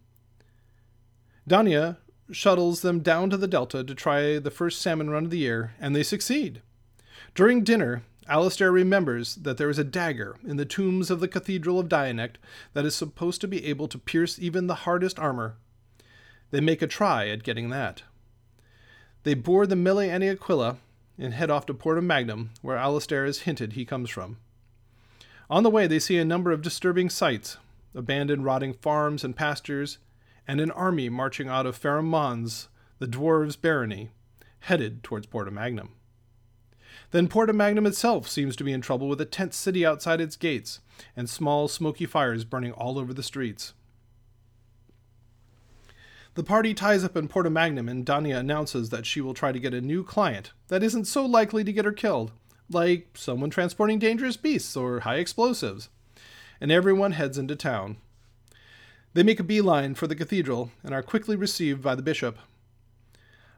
Danya shuttles them down to the delta to try the first salmon run of the year, and they succeed. During dinner, Alistair remembers that there is a dagger in the tombs of the Cathedral of Dianect that is supposed to be able to pierce even the hardest armor. They make a try at getting that. They board the Mille Aquila and head off to Porta Magnum, where Alistair has hinted he comes from. On the way, they see a number of disturbing sights abandoned rotting farms and pastures, and an army marching out of Farum Mons, the dwarves' barony, headed towards Porta Magnum. Then Porta Magnum itself seems to be in trouble with a tent city outside its gates and small smoky fires burning all over the streets. The party ties up in Porta Magnum, and Danya announces that she will try to get a new client that isn't so likely to get her killed, like someone transporting dangerous beasts or high explosives. And everyone heads into town. They make a beeline for the cathedral and are quickly received by the bishop.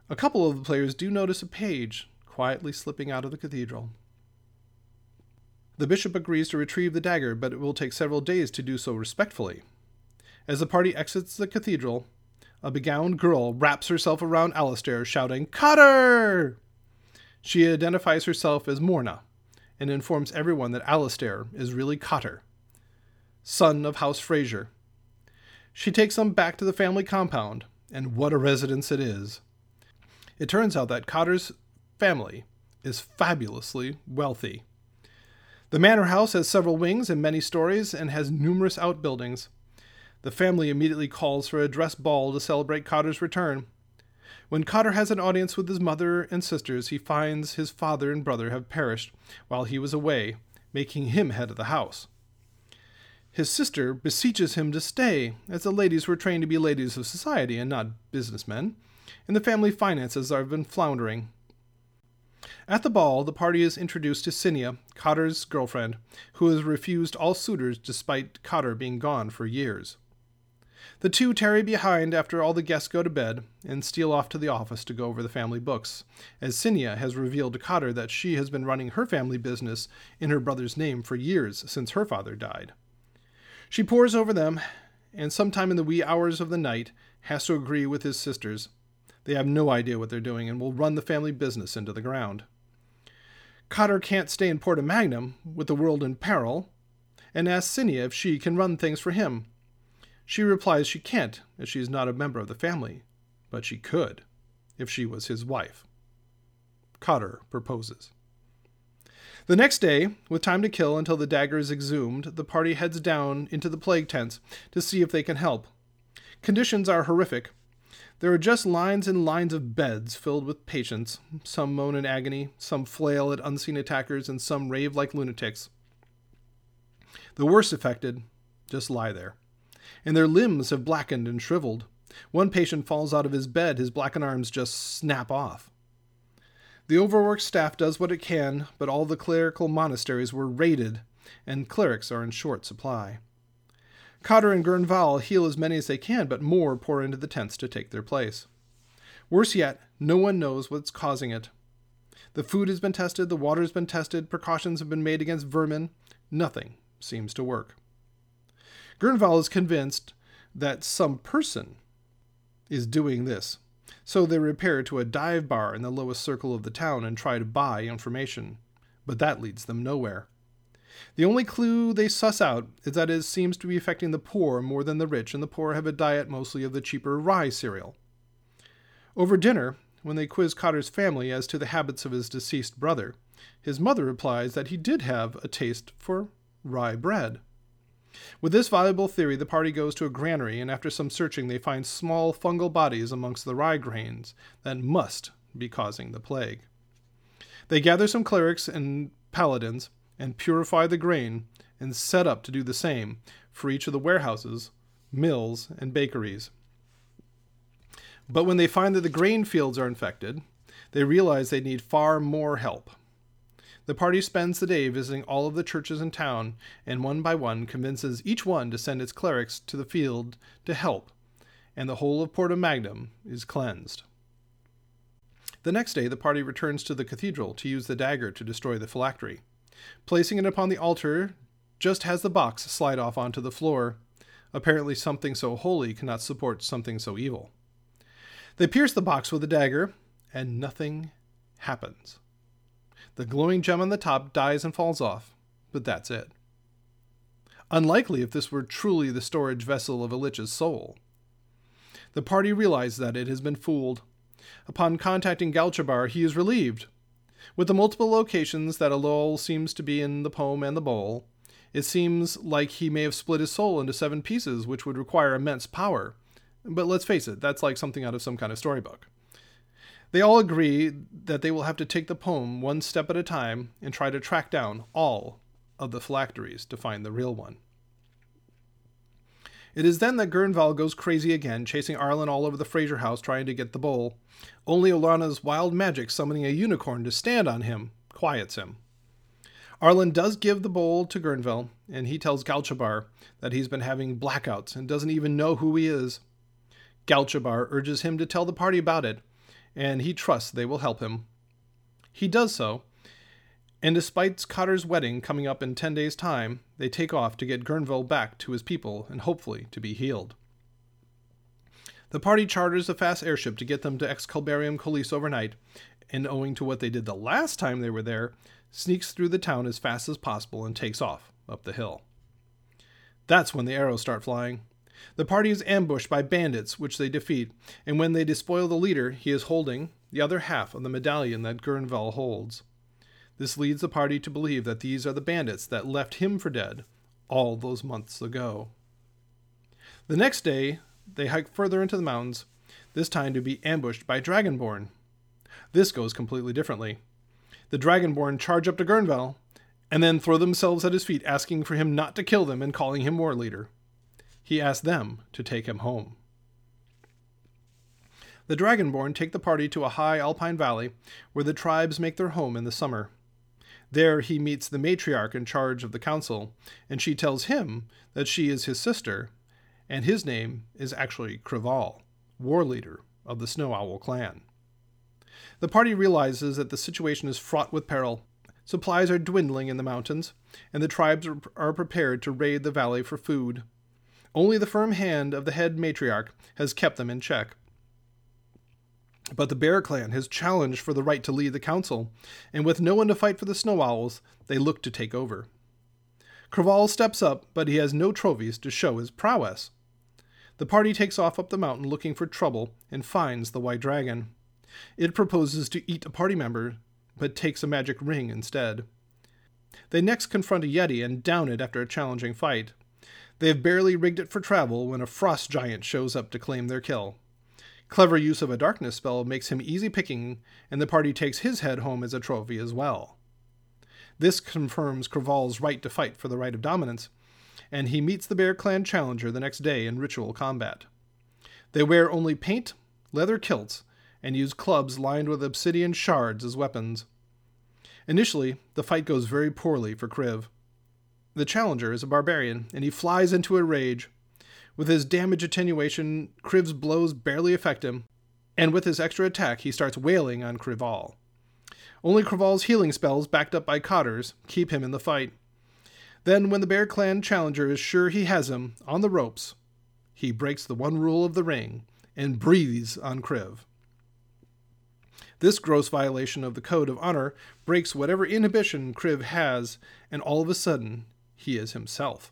A couple of the players do notice a page quietly slipping out of the cathedral. The bishop agrees to retrieve the dagger, but it will take several days to do so respectfully. As the party exits the cathedral, a begowned girl wraps herself around Alistair, shouting, Cutter! She identifies herself as Morna and informs everyone that Alistair is really Cotter, son of House Fraser. She takes them back to the family compound, and what a residence it is. It turns out that Cotter's family is fabulously wealthy. The manor house has several wings and many stories and has numerous outbuildings. The family immediately calls for a dress ball to celebrate Cotter's return. When Cotter has an audience with his mother and sisters, he finds his father and brother have perished while he was away, making him head of the house. His sister beseeches him to stay, as the ladies were trained to be ladies of society and not businessmen. and the family finances have been floundering. At the ball, the party is introduced to Cinia, Cotter's girlfriend, who has refused all suitors despite Cotter being gone for years. The two tarry behind after all the guests go to bed and steal off to the office to go over the family books, as Cinia has revealed to Cotter that she has been running her family business in her brother's name for years since her father died. She pores over them, and sometime in the wee hours of the night has to agree with his sisters. They have no idea what they're doing and will run the family business into the ground. Cotter can't stay in Porta Magnum with the world in peril, and asks Cinia if she can run things for him she replies she can't, as she is not a member of the family, but she could, if she was his wife. Cotter proposes. The next day, with time to kill until the dagger is exhumed, the party heads down into the plague tents to see if they can help. Conditions are horrific. There are just lines and lines of beds filled with patients. Some moan in agony, some flail at unseen attackers, and some rave like lunatics. The worst affected just lie there and their limbs have blackened and shriveled. One patient falls out of his bed, his blackened arms just snap off. The overworked staff does what it can, but all the clerical monasteries were raided, and clerics are in short supply. Cotter and Gurnval heal as many as they can, but more pour into the tents to take their place. Worse yet, no one knows what's causing it. The food has been tested, the water has been tested, precautions have been made against vermin. Nothing seems to work. Gurnval is convinced that some person is doing this. So they repair to a dive bar in the lowest circle of the town and try to buy information. But that leads them nowhere. The only clue they suss out is that it seems to be affecting the poor more than the rich, and the poor have a diet mostly of the cheaper rye cereal. Over dinner, when they quiz Cotter's family as to the habits of his deceased brother, his mother replies that he did have a taste for rye bread. With this valuable theory, the party goes to a granary, and after some searching, they find small fungal bodies amongst the rye grains that must be causing the plague. They gather some clerics and paladins and purify the grain and set up to do the same for each of the warehouses, mills, and bakeries. But when they find that the grain fields are infected, they realize they need far more help. The party spends the day visiting all of the churches in town, and one by one convinces each one to send its clerics to the field to help, and the whole of Porta Magnum is cleansed. The next day, the party returns to the cathedral to use the dagger to destroy the phylactery. Placing it upon the altar, just has the box slide off onto the floor. Apparently, something so holy cannot support something so evil. They pierce the box with a dagger, and nothing happens. The glowing gem on the top dies and falls off, but that's it. Unlikely if this were truly the storage vessel of a lich's soul. The party realize that it has been fooled. Upon contacting Galchabar, he is relieved. With the multiple locations that Aloal seems to be in the poem and the bowl, it seems like he may have split his soul into seven pieces, which would require immense power. But let's face it, that's like something out of some kind of storybook. They all agree that they will have to take the poem one step at a time and try to track down all of the phylacteries to find the real one. It is then that Gurnval goes crazy again, chasing Arlen all over the Fraser house trying to get the bowl. Only Orlana's wild magic summoning a unicorn to stand on him quiets him. Arlen does give the bowl to Gurnval, and he tells Galchabar that he's been having blackouts and doesn't even know who he is. Galchabar urges him to tell the party about it, and he trusts they will help him. He does so, and despite Cotter's wedding coming up in 10 days' time, they take off to get Gurnval back to his people and hopefully to be healed. The party charters a fast airship to get them to Excalibarium Colis overnight, and owing to what they did the last time they were there, sneaks through the town as fast as possible and takes off up the hill. That's when the arrows start flying. The party is ambushed by bandits, which they defeat, and when they despoil the leader, he is holding the other half of the medallion that Gurnval holds. This leads the party to believe that these are the bandits that left him for dead all those months ago. The next day, they hike further into the mountains, this time to be ambushed by Dragonborn. This goes completely differently. The Dragonborn charge up to Gurnval, and then throw themselves at his feet, asking for him not to kill them and calling him war leader he asks them to take him home. The Dragonborn take the party to a high alpine valley where the tribes make their home in the summer. There he meets the matriarch in charge of the council, and she tells him that she is his sister, and his name is actually Krival, war leader of the Snow Owl clan. The party realizes that the situation is fraught with peril. Supplies are dwindling in the mountains, and the tribes are prepared to raid the valley for food. Only the firm hand of the head matriarch has kept them in check. But the Bear Clan has challenged for the right to lead the council, and with no one to fight for the Snow Owls, they look to take over. Craval steps up, but he has no trophies to show his prowess. The party takes off up the mountain looking for trouble and finds the White Dragon. It proposes to eat a party member, but takes a magic ring instead. They next confront a Yeti and down it after a challenging fight. They have barely rigged it for travel when a frost giant shows up to claim their kill. Clever use of a darkness spell makes him easy picking, and the party takes his head home as a trophy as well. This confirms Craval's right to fight for the right of dominance, and he meets the Bear Clan challenger the next day in ritual combat. They wear only paint, leather kilts, and use clubs lined with obsidian shards as weapons. Initially, the fight goes very poorly for Kriv. The challenger is a barbarian, and he flies into a rage, with his damage attenuation, Kriv's blows barely affect him, and with his extra attack, he starts wailing on Krival. Only Krival's healing spells, backed up by Cotters, keep him in the fight. Then, when the Bear Clan challenger is sure he has him on the ropes, he breaks the one rule of the ring and breathes on Kriv. This gross violation of the code of honor breaks whatever inhibition Kriv has, and all of a sudden, he is himself.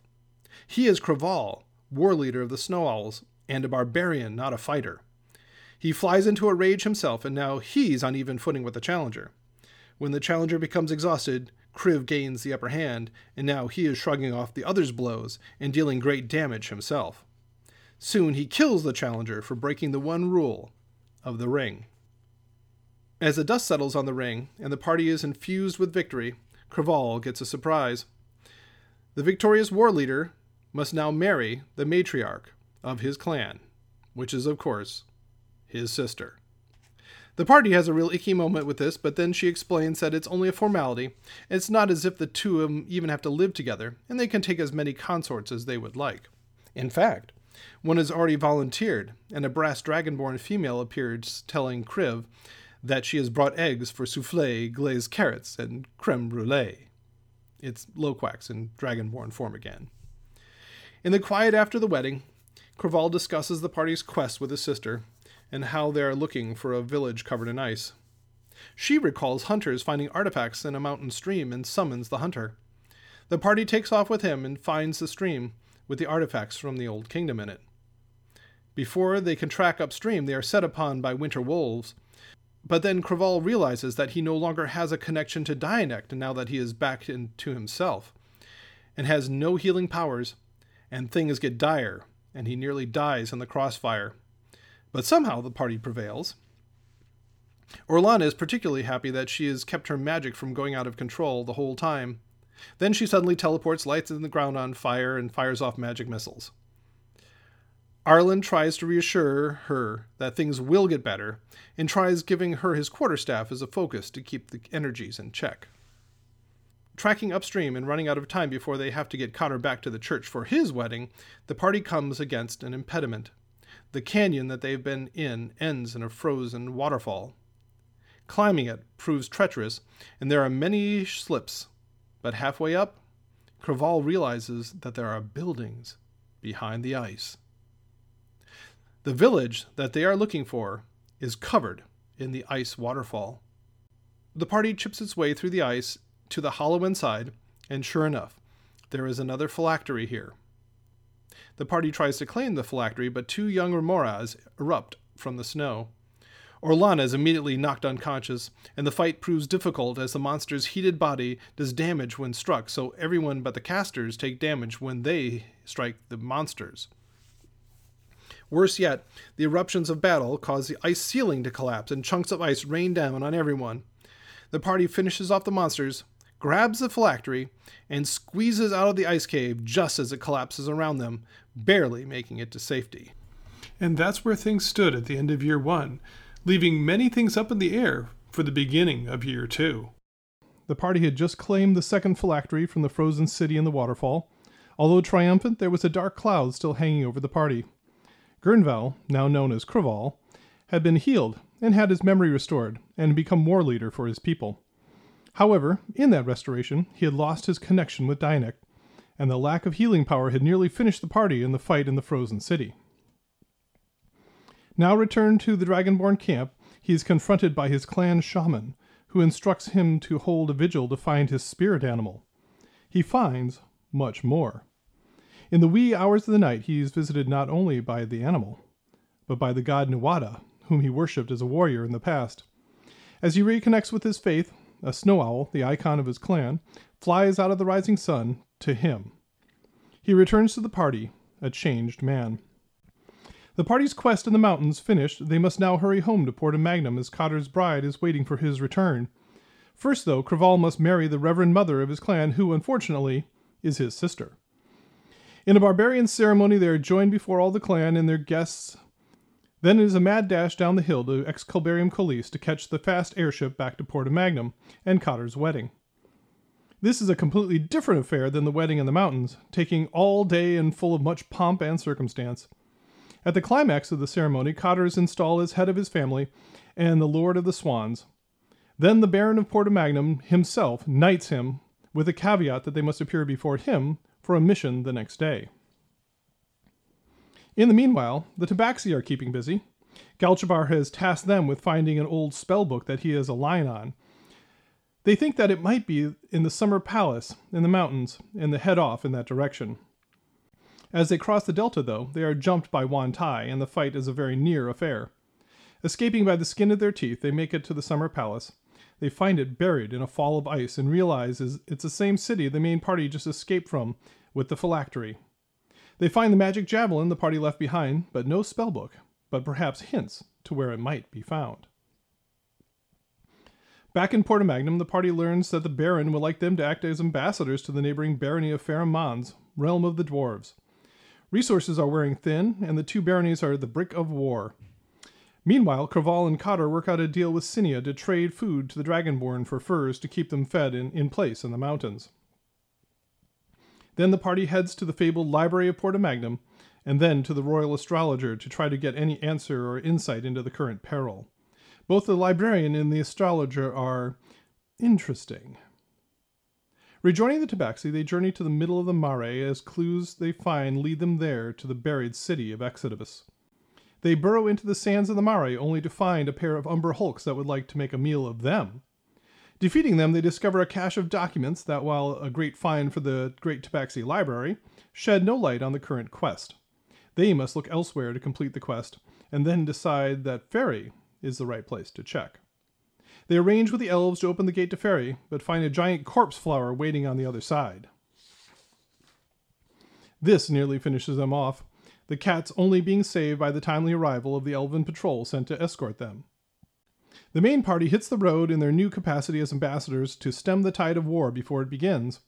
He is Krival, war leader of the Snow Owls, and a barbarian, not a fighter. He flies into a rage himself, and now he's on even footing with the challenger. When the challenger becomes exhausted, Kriv gains the upper hand, and now he is shrugging off the other's blows and dealing great damage himself. Soon he kills the challenger for breaking the one rule of the ring. As the dust settles on the ring and the party is infused with victory, Craval gets a surprise. The victorious war leader must now marry the matriarch of his clan, which is, of course, his sister. The party has a real icky moment with this, but then she explains that it's only a formality. It's not as if the two of them even have to live together, and they can take as many consorts as they would like. In fact, one has already volunteered, and a brass dragonborn female appears telling Kriv that she has brought eggs for souffle, glazed carrots, and creme brulee. It's Loquax in dragonborn form again. In the quiet after the wedding, Craval discusses the party's quest with his sister and how they are looking for a village covered in ice. She recalls hunters finding artifacts in a mountain stream and summons the hunter. The party takes off with him and finds the stream with the artifacts from the Old Kingdom in it. Before they can track upstream, they are set upon by winter wolves. But then Craval realizes that he no longer has a connection to Dianect now that he is back into himself, and has no healing powers and things get dire, and he nearly dies in the crossfire. But somehow the party prevails. Orlana is particularly happy that she has kept her magic from going out of control the whole time. Then she suddenly teleports, lights in the ground on fire, and fires off magic missiles. Arlen tries to reassure her that things will get better, and tries giving her his quarterstaff as a focus to keep the energies in check tracking upstream and running out of time before they have to get Cotter back to the church for his wedding, the party comes against an impediment. The canyon that they've been in ends in a frozen waterfall. Climbing it proves treacherous, and there are many slips. But halfway up, Craval realizes that there are buildings behind the ice. The village that they are looking for is covered in the ice waterfall. The party chips its way through the ice to the hollow inside, and sure enough, there is another phylactery here. The party tries to claim the phylactery, but two young remoras erupt from the snow. Orlana is immediately knocked unconscious, and the fight proves difficult as the monster's heated body does damage when struck, so everyone but the casters take damage when they strike the monsters. Worse yet, the eruptions of battle cause the ice ceiling to collapse and chunks of ice rain down on everyone. The party finishes off the monsters, grabs the phylactery, and squeezes out of the ice cave just as it collapses around them, barely making it to safety. And that's where things stood at the end of year one, leaving many things up in the air for the beginning of year two. The party had just claimed the second phylactery from the frozen city in the waterfall. Although triumphant, there was a dark cloud still hanging over the party. Gurnval, now known as Craval, had been healed and had his memory restored and become war leader for his people. However, in that restoration, he had lost his connection with Dianect, and the lack of healing power had nearly finished the party in the fight in the frozen city. Now returned to the Dragonborn camp, he is confronted by his clan shaman, who instructs him to hold a vigil to find his spirit animal. He finds much more. In the wee hours of the night, he is visited not only by the animal, but by the god Nuada, whom he worshipped as a warrior in the past. As he reconnects with his faith, a snow owl, the icon of his clan, flies out of the rising sun to him. He returns to the party, a changed man. The party's quest in the mountains finished, they must now hurry home to Porta Magnum as Cotter's bride is waiting for his return. First, though, Craval must marry the reverend mother of his clan, who, unfortunately, is his sister. In a barbarian ceremony, they are joined before all the clan and their guests. Then it is a mad dash down the hill to Excalibarium Colis to catch the fast airship back to Porta Magnum and Cotter's wedding. This is a completely different affair than the wedding in the mountains, taking all day and full of much pomp and circumstance. At the climax of the ceremony, Cotter is installed as head of his family and the Lord of the Swans. Then the Baron of Porta Magnum himself knights him with a caveat that they must appear before him for a mission the next day. In the meanwhile, the Tabaxi are keeping busy. Galchabar has tasked them with finding an old spell book that he has a line on. They think that it might be in the Summer Palace in the mountains and they head off in that direction. As they cross the delta, though, they are jumped by Yuan-ti, and the fight is a very near affair. Escaping by the skin of their teeth, they make it to the Summer Palace. They find it buried in a fall of ice and realize it's the same city the main party just escaped from with the phylactery. They find the magic javelin the party left behind, but no spellbook, but perhaps hints to where it might be found. Back in Porta Magnum, the party learns that the Baron would like them to act as ambassadors to the neighboring barony of Farum realm of the dwarves. Resources are wearing thin, and the two baronies are at the brick of war. Meanwhile, Craval and Cotter work out a deal with Cinia to trade food to the Dragonborn for furs to keep them fed in place in the mountains. Then the party heads to the fabled Library of Porta Magnum, and then to the Royal Astrologer to try to get any answer or insight into the current peril. Both the librarian and the astrologer are interesting. Rejoining the Tabaxi, they journey to the middle of the Mare as clues they find lead them there to the buried city of Exodus. They burrow into the sands of the Mare only to find a pair of Umber Hulks that would like to make a meal of them. Defeating them, they discover a cache of documents that, while a great find for the Great Tabaxi Library, shed no light on the current quest. They must look elsewhere to complete the quest, and then decide that Faerie is the right place to check. They arrange with the elves to open the gate to Faerie, but find a giant corpse flower waiting on the other side. This nearly finishes them off, the cats only being saved by the timely arrival of the elven patrol sent to escort them. The main party hits the road in their new capacity as ambassadors to stem the tide of war before it begins.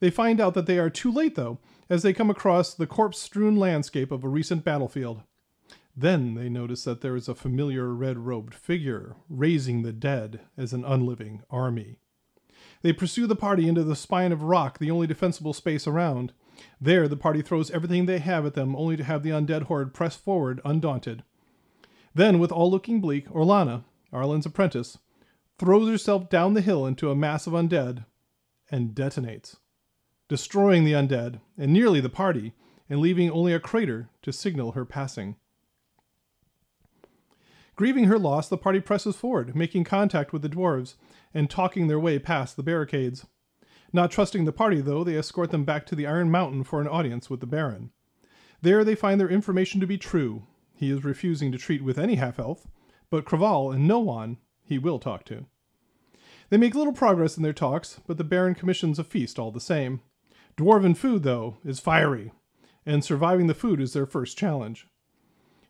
They find out that they are too late, though, as they come across the corpse strewn landscape of a recent battlefield. Then they notice that there is a familiar red robed figure raising the dead as an unliving army. They pursue the party into the spine of rock, the only defensible space around. There, the party throws everything they have at them, only to have the undead horde press forward undaunted. Then, with all looking bleak, Orlana, Arlen's apprentice, throws herself down the hill into a mass of undead and detonates, destroying the undead and nearly the party, and leaving only a crater to signal her passing. Grieving her loss, the party presses forward, making contact with the dwarves and talking their way past the barricades. Not trusting the party, though, they escort them back to the Iron Mountain for an audience with the Baron. There they find their information to be true. He is refusing to treat with any half elf, but Craval and no one he will talk to. They make little progress in their talks, but the Baron commissions a feast all the same. Dwarven food, though, is fiery, and surviving the food is their first challenge.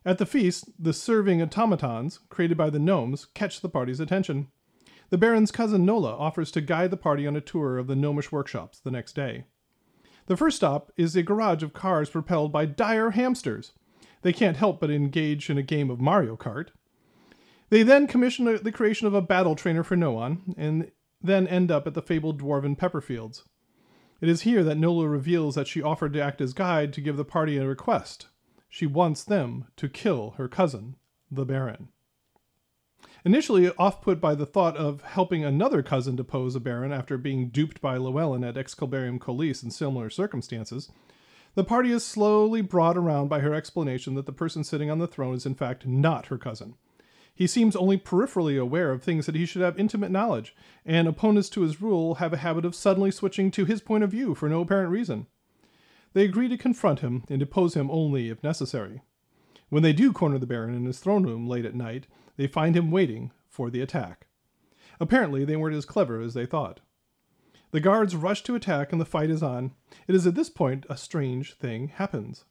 At the feast, the serving automatons, created by the gnomes, catch the party's attention. The Baron's cousin Nola offers to guide the party on a tour of the gnomish workshops the next day. The first stop is a garage of cars propelled by dire hamsters. They can't help but engage in a game of Mario Kart. They then commission the creation of a battle trainer for Noan, and then end up at the fabled dwarven Pepperfields. It is here that Nola reveals that she offered to act as guide to give the party a request. She wants them to kill her cousin, the Baron. Initially off put by the thought of helping another cousin depose a baron after being duped by Llewellyn at Excalibarium Colis in similar circumstances, the party is slowly brought around by her explanation that the person sitting on the throne is in fact not her cousin. He seems only peripherally aware of things that he should have intimate knowledge, and opponents to his rule have a habit of suddenly switching to his point of view for no apparent reason. They agree to confront him and depose him only if necessary. When they do corner the Baron in his throne room late at night, they find him waiting for the attack. Apparently, they weren't as clever as they thought. The guards rush to attack and the fight is on. It is at this point a strange thing happens.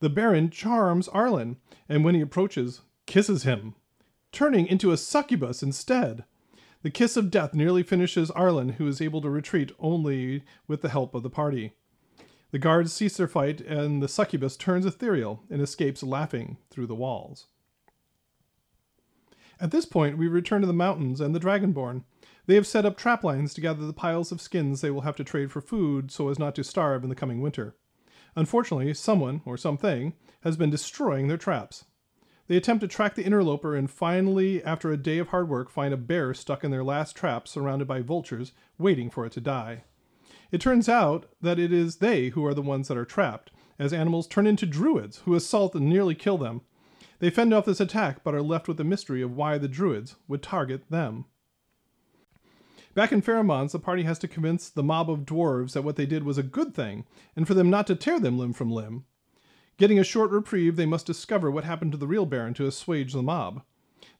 The Baron charms Arlen, and when he approaches, kisses him, turning into a succubus instead. The kiss of death nearly finishes Arlen, who is able to retreat only with the help of the party. The guards cease their fight, and the succubus turns ethereal and escapes laughing through the walls. At this point, we return to the mountains and the Dragonborn. They have set up trap lines to gather the piles of skins they will have to trade for food so as not to starve in the coming winter. Unfortunately, someone, or something, has been destroying their traps. They attempt to track the interloper and finally, after a day of hard work, find a bear stuck in their last trap surrounded by vultures, waiting for it to die. It turns out that it is they who are the ones that are trapped, as animals turn into druids who assault and nearly kill them. They fend off this attack, but are left with the mystery of why the druids would target them. Back in Farum Mons, the party has to convince the mob of dwarves that what they did was a good thing, and for them not to tear them limb from limb. Getting a short reprieve, they must discover what happened to the real Baron to assuage the mob.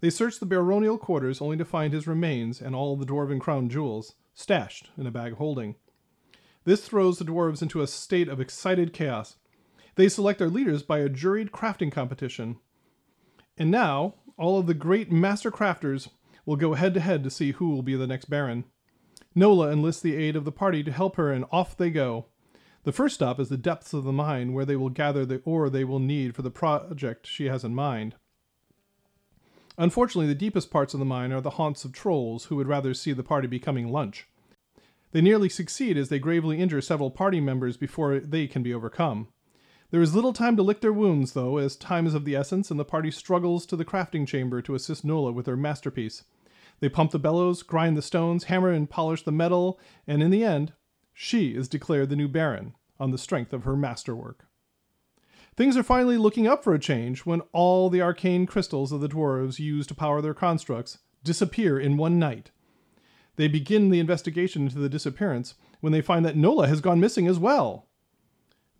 They search the baronial quarters only to find his remains and all the dwarven crown jewels stashed in a bag holding. This throws the dwarves into a state of excited chaos. They select their leaders by a juried crafting competition. And now, all of the great master crafters will go head to head to see who will be the next Baron. Nola enlists the aid of the party to help her, and off they go. The first stop is the depths of the mine, where they will gather the ore they will need for the project she has in mind. Unfortunately, the deepest parts of the mine are the haunts of trolls who would rather see the party becoming lunch. They nearly succeed as they gravely injure several party members before they can be overcome. There is little time to lick their wounds, though, as time is of the essence, and the party struggles to the crafting chamber to assist Nola with her masterpiece. They pump the bellows, grind the stones, hammer and polish the metal, and in the end, she is declared the new Baron on the strength of her masterwork. Things are finally looking up for a change when all the arcane crystals of the dwarves used to power their constructs disappear in one night. They begin the investigation into the disappearance when they find that Nola has gone missing as well.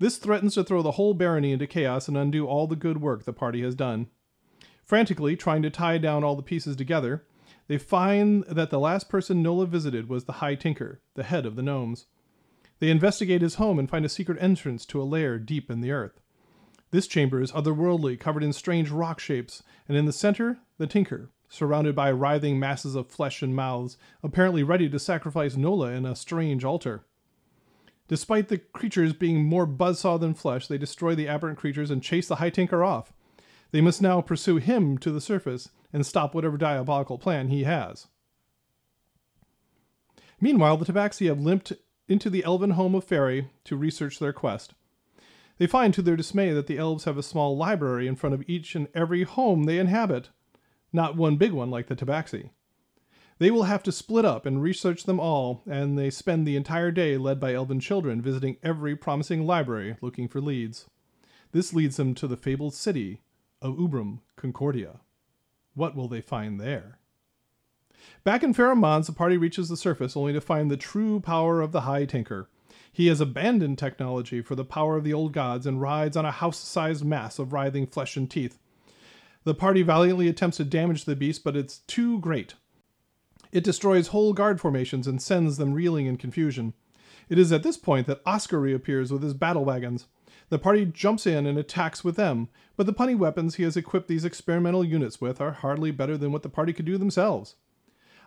This threatens to throw the whole barony into chaos and undo all the good work the party has done. Frantically trying to tie down all the pieces together, they find that the last person Nola visited was the High Tinker, the head of the gnomes. They investigate his home and find a secret entrance to a lair deep in the earth. This chamber is otherworldly, covered in strange rock shapes, and in the center, the Tinker, surrounded by writhing masses of flesh and mouths, apparently ready to sacrifice Nola in a strange altar. Despite the creatures being more buzzsaw than flesh, they destroy the aberrant creatures and chase the High Tinker off. They must now pursue him to the surface and stop whatever diabolical plan he has. Meanwhile, the Tabaxi have limped into the elven home of Faerie to research their quest. They find to their dismay that the elves have a small library in front of each and every home they inhabit, not one big one like the Tabaxi. They will have to split up and research them all, and they spend the entire day led by elven children visiting every promising library looking for leads. This leads them to the fabled city of Ubrum Concordia. What will they find there? Back in Farum Mons, the party reaches the surface only to find the true power of the High Tinker. He has abandoned technology for the power of the old gods and rides on a house sized mass of writhing flesh and teeth. The party valiantly attempts to damage the beast, but it's too great. It destroys whole guard formations and sends them reeling in confusion. It is at this point that Oscar reappears with his battle wagons. The party jumps in and attacks with them, but the punny weapons he has equipped these experimental units with are hardly better than what the party could do themselves.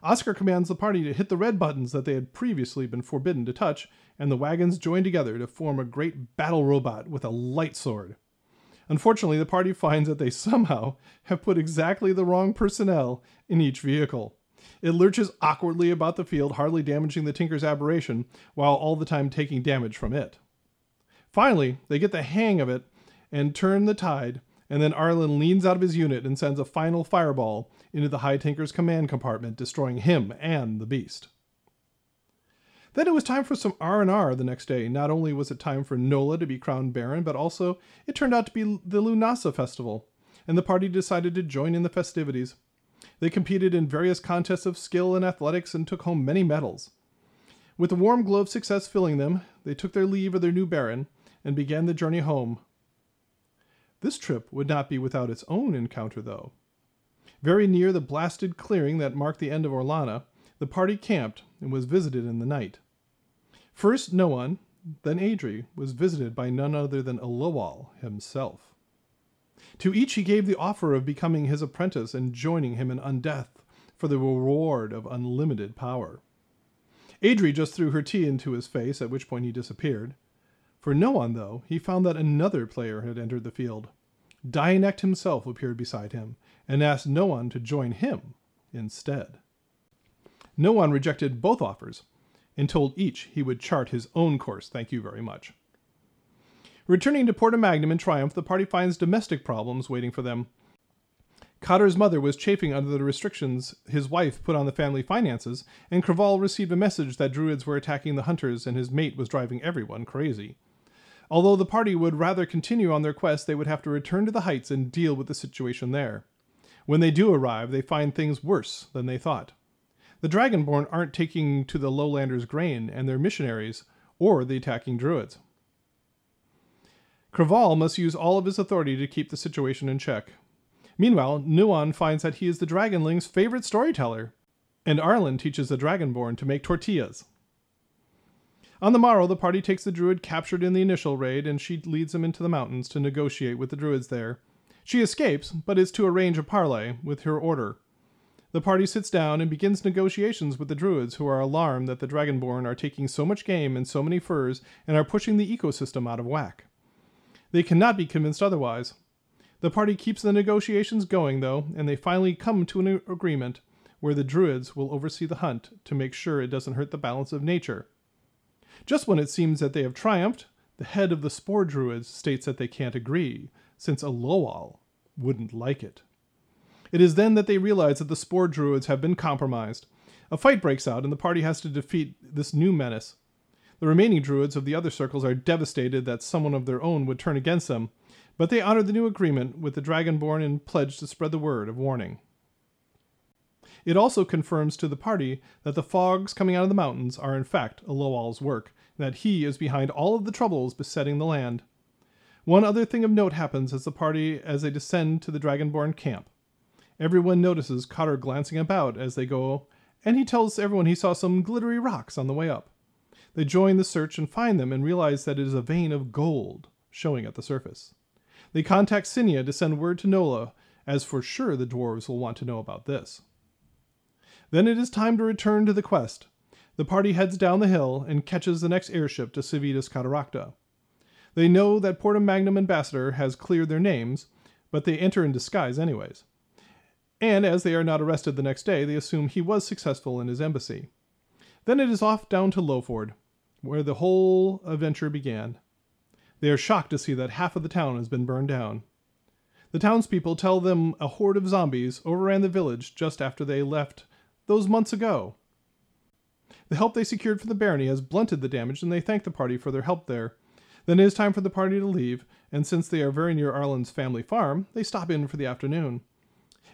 Oscar commands the party to hit the red buttons that they had previously been forbidden to touch, and the wagons join together to form a great battle robot with a light sword. Unfortunately, the party finds that they somehow have put exactly the wrong personnel in each vehicle. It lurches awkwardly about the field, hardly damaging the Tinker's aberration, while all the time taking damage from it. Finally, they get the hang of it and turn the tide, and then Arlen leans out of his unit and sends a final fireball into the High Tinker's command compartment, destroying him and the beast. Then it was time for some R&R the next day. Not only was it time for Nola to be crowned Baron, but also it turned out to be the Lunasa festival, and the party decided to join in the festivities. They competed in various contests of skill and athletics and took home many medals. With the warm glow of success filling them, they took their leave of their new Baron and began the journey home. This trip would not be without its own encounter, though. Very near the blasted clearing that marked the end of Orlana, the party camped and was visited in the night. First Noan, then Adri, was visited by none other than Aloal himself. To each he gave the offer of becoming his apprentice and joining him in undeath for the reward of unlimited power. Adri just threw her tea into his face, at which point he disappeared. For Noan, though, he found that another player had entered the field. Dianect himself appeared beside him and asked Noan to join him instead. Noan rejected both offers and told each he would chart his own course. Thank you very much. Returning to Porta Magnum in triumph, the party finds domestic problems waiting for them. Cotter's mother was chafing under the restrictions his wife put on the family finances, and Craval received a message that druids were attacking the hunters and his mate was driving everyone crazy. Although the party would rather continue on their quest, they would have to return to the heights and deal with the situation there. When they do arrive, they find things worse than they thought. The Dragonborn aren't taking to the lowlanders' grain and their missionaries, or the attacking druids. Craval must use all of his authority to keep the situation in check. Meanwhile, Noan finds that he is the Dragonling's favorite storyteller, and Arlen teaches the Dragonborn to make tortillas. On the morrow, the party takes the druid captured in the initial raid, and she leads him into the mountains to negotiate with the druids there. She escapes, but is to arrange a parley with her order. The party sits down and begins negotiations with the druids, who are alarmed that the Dragonborn are taking so much game and so many furs and are pushing the ecosystem out of whack. They cannot be convinced otherwise. The party keeps the negotiations going, though, and they finally come to an agreement where the druids will oversee the hunt to make sure it doesn't hurt the balance of nature. Just when it seems that they have triumphed, the head of the Spore Druids states that they can't agree, since Aloal wouldn't like it. It is then that they realize that the Spore Druids have been compromised. A fight breaks out, and the party has to defeat this new menace. The remaining Druids of the other circles are devastated that someone of their own would turn against them, but they honor the new agreement with the Dragonborn and pledge to spread the word of warning. It also confirms to the party that the fogs coming out of the mountains are in fact Aloal's work, and that he is behind all of the troubles besetting the land. One other thing of note happens as the party as they descend to the Dragonborn camp. Everyone notices Cotter glancing about as they go, and he tells everyone he saw some glittery rocks on the way up. They join the search and find them and realize that it is a vein of gold showing at the surface. They contact Sinia to send word to Nola, as for sure the dwarves will want to know about this. Then it is time to return to the quest. The party heads down the hill and catches the next airship to Civitas Cataracta. They know that Porta Magnum ambassador has cleared their names, but they enter in disguise anyways. And as they are not arrested the next day, they assume he was successful in his embassy. Then it is off down to Lowford, where the whole adventure began. They are shocked to see that half of the town has been burned down. The townspeople tell them a horde of zombies overran the village just after they left those months ago. The help they secured from the barony has blunted the damage, and they thank the party for their help there. Then it is time for the party to leave, and since they are very near Arlen's family farm, they stop in for the afternoon.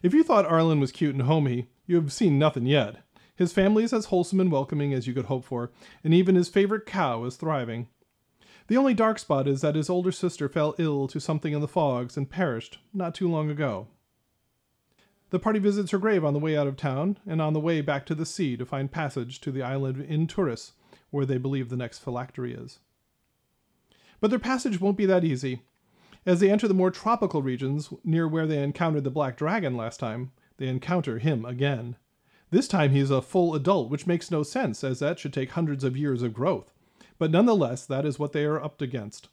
If you thought Arlen was cute and homey, you have seen nothing yet. His family is as wholesome and welcoming as you could hope for, and even his favorite cow is thriving. The only dark spot is that his older sister fell ill to something in the fogs and perished not too long ago. The party visits her grave on the way out of town and on the way back to the sea to find passage to the island in Turris, where they believe the next phylactery is. But their passage won't be that easy. As they enter the more tropical regions, near where they encountered the black dragon last time, they encounter him again. This time he is a full adult, which makes no sense, as that should take hundreds of years of growth. But nonetheless, that is what they are up against.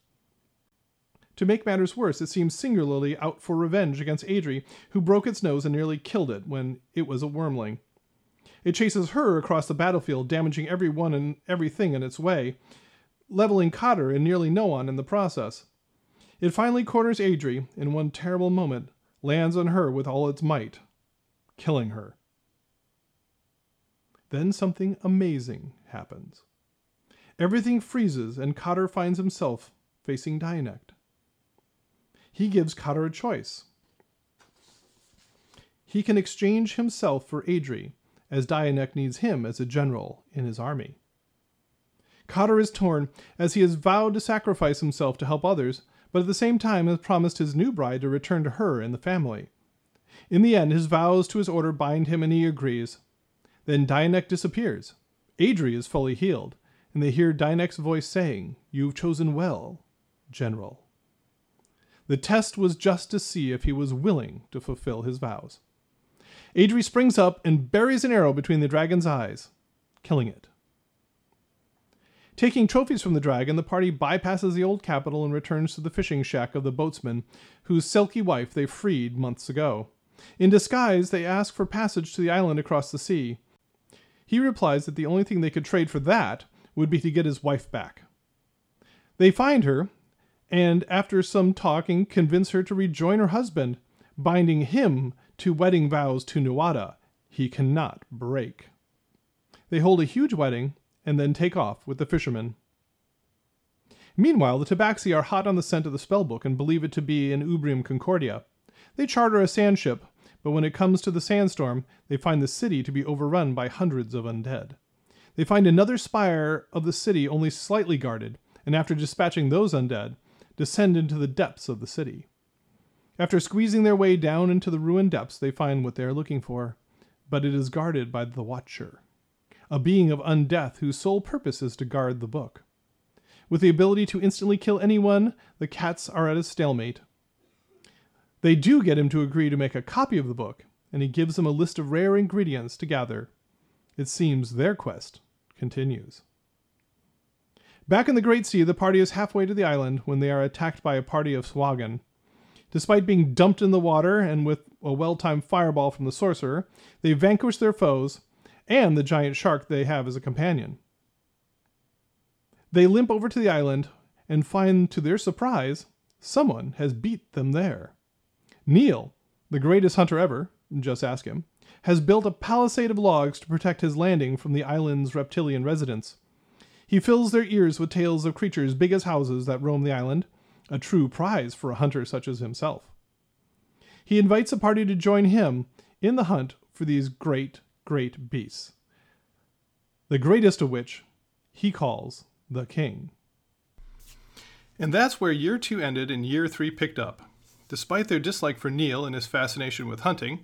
To make matters worse, it seems singularly out for revenge against Adri, who broke its nose and nearly killed it when it was a wormling. It chases her across the battlefield, damaging everyone and everything in its way, leveling Cotter and nearly Noan in the process. It finally corners Adri in one terrible moment, lands on her with all its might, killing her. Then something amazing happens. Everything freezes, and Cotter finds himself facing Dianect. He gives Cotter a choice. He can exchange himself for Adri, as Dianect needs him as a general in his army. Cotter is torn, as he has vowed to sacrifice himself to help others, but at the same time has promised his new bride to return to her and the family. In the end, his vows to his order bind him and he agrees. Then Dianect disappears. Adri is fully healed, and they hear Dianect's voice saying, You've chosen well, General. The test was just to see if he was willing to fulfill his vows. Adri springs up and buries an arrow between the dragon's eyes, killing it. Taking trophies from the dragon, the party bypasses the old capital and returns to the fishing shack of the boatsman, whose selkie wife they freed months ago. In disguise, they ask for passage to the island across the sea. He replies that the only thing they could trade for that would be to get his wife back. They find her, and after some talking, convince her to rejoin her husband, binding him to wedding vows to Nuada he cannot break. They hold a huge wedding and then take off with the fishermen. Meanwhile, the Tabaxi are hot on the scent of the spellbook and believe it to be an Ubrium Concordia. They charter a sand ship, but when it comes to the sandstorm, they find the city to be overrun by hundreds of undead. They find another spire of the city only slightly guarded, and after dispatching those undead, descend into the depths of the city. After squeezing their way down into the ruined depths, they find what they are looking for, but it is guarded by the Watcher, a being of undeath whose sole purpose is to guard the book. With the ability to instantly kill anyone, the cats are at a stalemate. They do get him to agree to make a copy of the book, and he gives them a list of rare ingredients to gather. It seems their quest continues. Back in the Great Sea, the party is halfway to the island when they are attacked by a party of Sahuagin. Despite being dumped in the water and with a well timed fireball from the sorcerer, they vanquish their foes and the giant shark they have as a companion. They limp over to the island and find, to their surprise, someone has beat them there. Neil, the greatest hunter ever, just ask him, has built a palisade of logs to protect his landing from the island's reptilian residents. He fills their ears with tales of creatures big as houses that roam the island, a true prize for a hunter such as himself. He invites a party to join him in the hunt for these great, great beasts, the greatest of which he calls the king. And that's where year two ended and year three picked up. Despite their dislike for Neil and his fascination with hunting,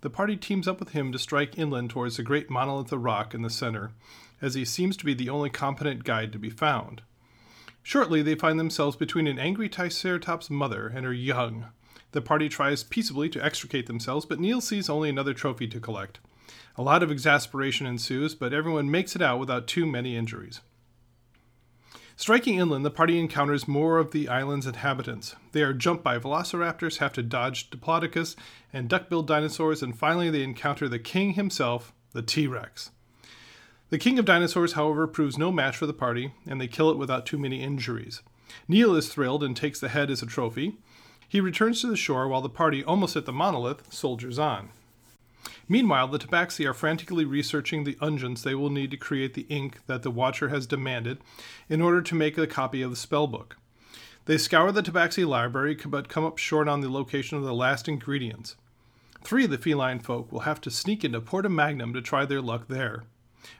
the party teams up with him to strike inland towards the great monolith of rock in the center, as he seems to be the only competent guide to be found. Shortly, they find themselves between an angry Triceratops mother and her young. The party tries peaceably to extricate themselves, but Neil sees only another trophy to collect. A lot of exasperation ensues, but everyone makes it out without too many injuries. Striking inland, the party encounters more of the island's inhabitants. They are jumped by velociraptors, have to dodge Diplodocus and duck-billed dinosaurs, and finally they encounter the king himself, the T-Rex. The king of dinosaurs, however, proves no match for the party, and they kill it without too many injuries. Neil is thrilled and takes the head as a trophy. He returns to the shore while the party, almost at the monolith, soldiers on. Meanwhile, the Tabaxi are frantically researching the unguents they will need to create the ink that the Watcher has demanded in order to make a copy of the spellbook. They scour the Tabaxi library but come up short on the location of the last ingredients. Three of the feline folk will have to sneak into Porta Magnum to try their luck there.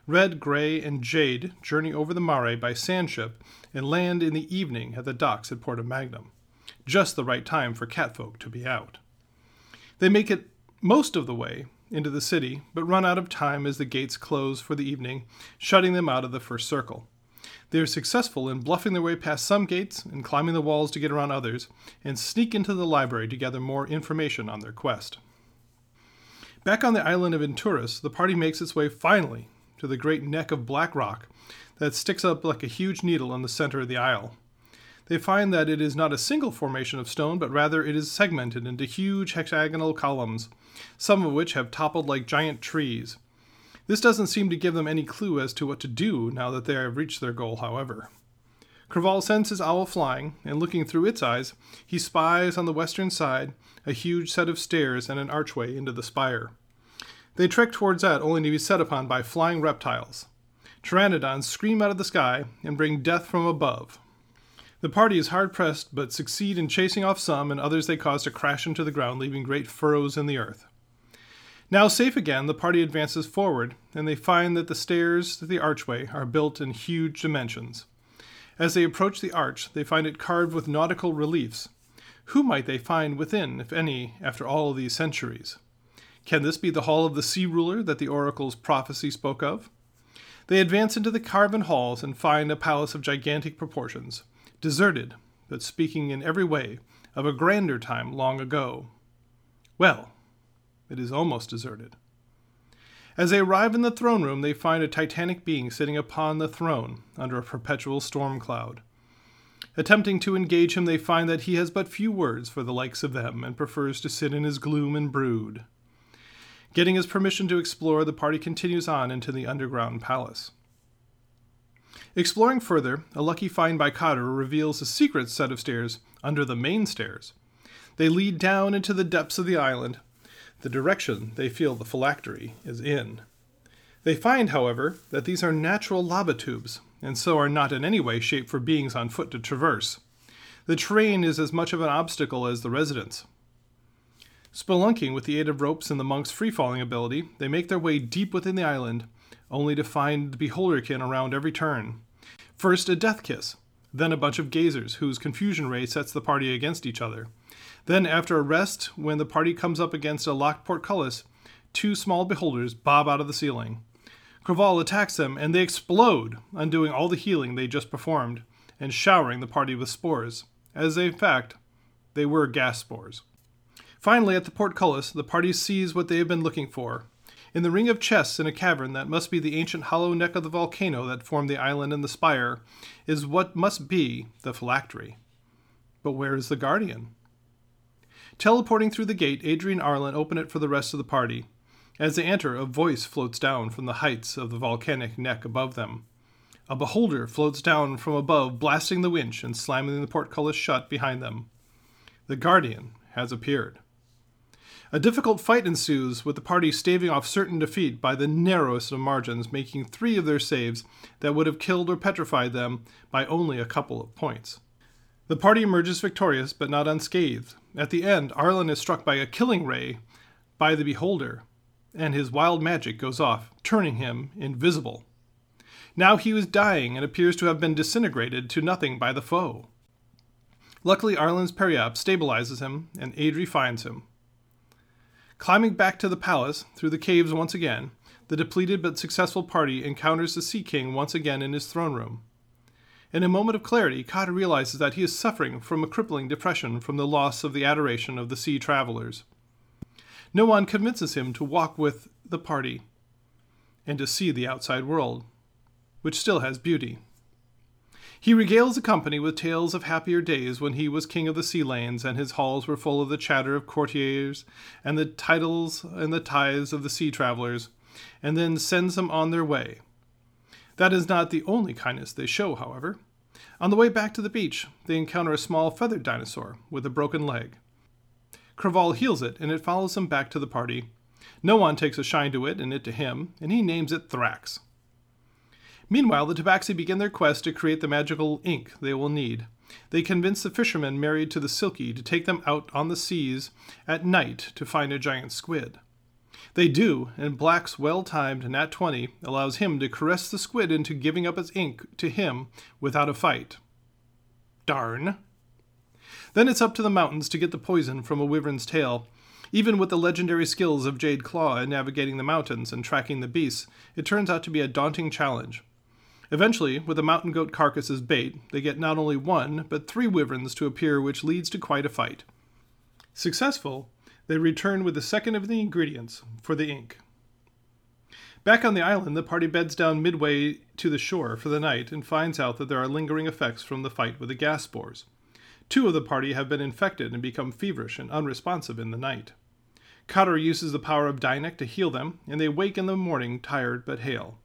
Red, Gray, and Jade journey over the Mare by sandship and land in the evening at the docks at Porta Magnum. Just the right time for catfolk to be out. They make it most of the way into the city, but run out of time as the gates close for the evening, shutting them out of the first circle. They are successful in bluffing their way past some gates and climbing the walls to get around others, and sneak into the library to gather more information on their quest. Back on the island of Inturus, the party makes its way finally to the great neck of black rock that sticks up like a huge needle in the center of the isle. they find that it is not a single formation of stone, but rather it is segmented into huge hexagonal columns, some of which have toppled like giant trees. This doesn't seem to give them any clue as to what to do now that they have reached their goal, however. Craval sends his owl flying, and looking through its eyes, he spies on the western side a huge set of stairs and an archway into the spire. They trek towards that only to be set upon by flying reptiles. Pteranodons scream out of the sky and bring death from above. The party is hard pressed, but succeed in chasing off some, and others they cause to crash into the ground, leaving great furrows in the earth. Now safe again, the party advances forward, and they find that the stairs to the archway are built in huge dimensions. As they approach the arch, they find it carved with nautical reliefs. Who might they find within, if any, after all these centuries? Can this be the hall of the sea ruler that the oracle's prophecy spoke of? They advance into the carven halls and find a palace of gigantic proportions, deserted, but speaking in every way of a grander time long ago. Well, it is almost deserted. As they arrive in the throne room, they find a titanic being sitting upon the throne under a perpetual storm cloud. Attempting to engage him, they find that he has but few words for the likes of them and prefers to sit in his gloom and brood. Getting his permission to explore, the party continues on into the underground palace. Exploring further, a lucky find by Cotter reveals a secret set of stairs under the main stairs. They lead down into the depths of the island, the direction they feel the phylactery is in. They find, however, that these are natural lava tubes, and so are not in any way shaped for beings on foot to traverse. The terrain is as much of an obstacle as the residents. Spelunking with the aid of ropes and the monk's free falling ability, they make their way deep within the island, only to find the beholderkin around every turn. First, a death kiss, then a bunch of gazers, whose confusion ray sets the party against each other. Then, after a rest, when the party comes up against a locked portcullis, two small beholders bob out of the ceiling. Craval attacks them, and they explode, undoing all the healing they just performed, and showering the party with spores, as in fact they were gas spores. Finally, at the portcullis, the party sees what they have been looking for. In the ring of chests in a cavern that must be the ancient hollow neck of the volcano that formed the island and the spire, is what must be the phylactery. But where is the guardian? Teleporting through the gate, Adri and Arlen open it for the rest of the party. As they enter, a voice floats down from the heights of the volcanic neck above them. A beholder floats down from above, blasting the winch and slamming the portcullis shut behind them. The Guardian has appeared. A difficult fight ensues, with the party staving off certain defeat by the narrowest of margins, making three of their saves that would have killed or petrified them by only a couple of points. The party emerges victorious, but not unscathed. At the end, Arlen is struck by a killing ray by the beholder, and his wild magic goes off, turning him invisible. Now he was dying and appears to have been disintegrated to nothing by the foe. Luckily, Arlen's periapt stabilizes him, and Adri finds him. Climbing back to the palace, through the caves once again, the depleted but successful party encounters the Sea King once again in his throne room. In a moment of clarity, Cotter realizes that he is suffering from a crippling depression from the loss of the adoration of the sea travelers. Noan convinces him to walk with the party and to see the outside world, which still has beauty. He regales the company with tales of happier days when he was king of the sea lanes and his halls were full of the chatter of courtiers and the titles and the tithes of the sea travelers, and then sends them on their way, that is not the only kindness they show, however. On the way back to the beach, they encounter a small feathered dinosaur with a broken leg. Craval heals it, and it follows him back to the party. Noan takes a shine to it, and it to him, and he names it Thrax. Meanwhile, the Tabaxi begin their quest to create the magical ink they will need. They convince the fishermen married to the Selkie to take them out on the seas at night to find a giant squid. They do, and Black's well timed nat 20 allows him to caress the squid into giving up its ink to him without a fight. Darn. Then it's up to the mountains to get the poison from a wyvern's tail. Even with the legendary skills of Jade Claw in navigating the mountains and tracking the beasts, it turns out to be a daunting challenge. Eventually, with a mountain goat carcass as bait, they get not only one, but three wyverns to appear, which leads to quite a fight. Successful, they return with the second of the ingredients for the ink. Back on the island, the party beds down midway to the shore for the night and finds out that there are lingering effects from the fight with the gas spores. Two of the party have been infected and become feverish and unresponsive in the night. Cotter uses the power of Dianect to heal them, and they wake in the morning tired but hale.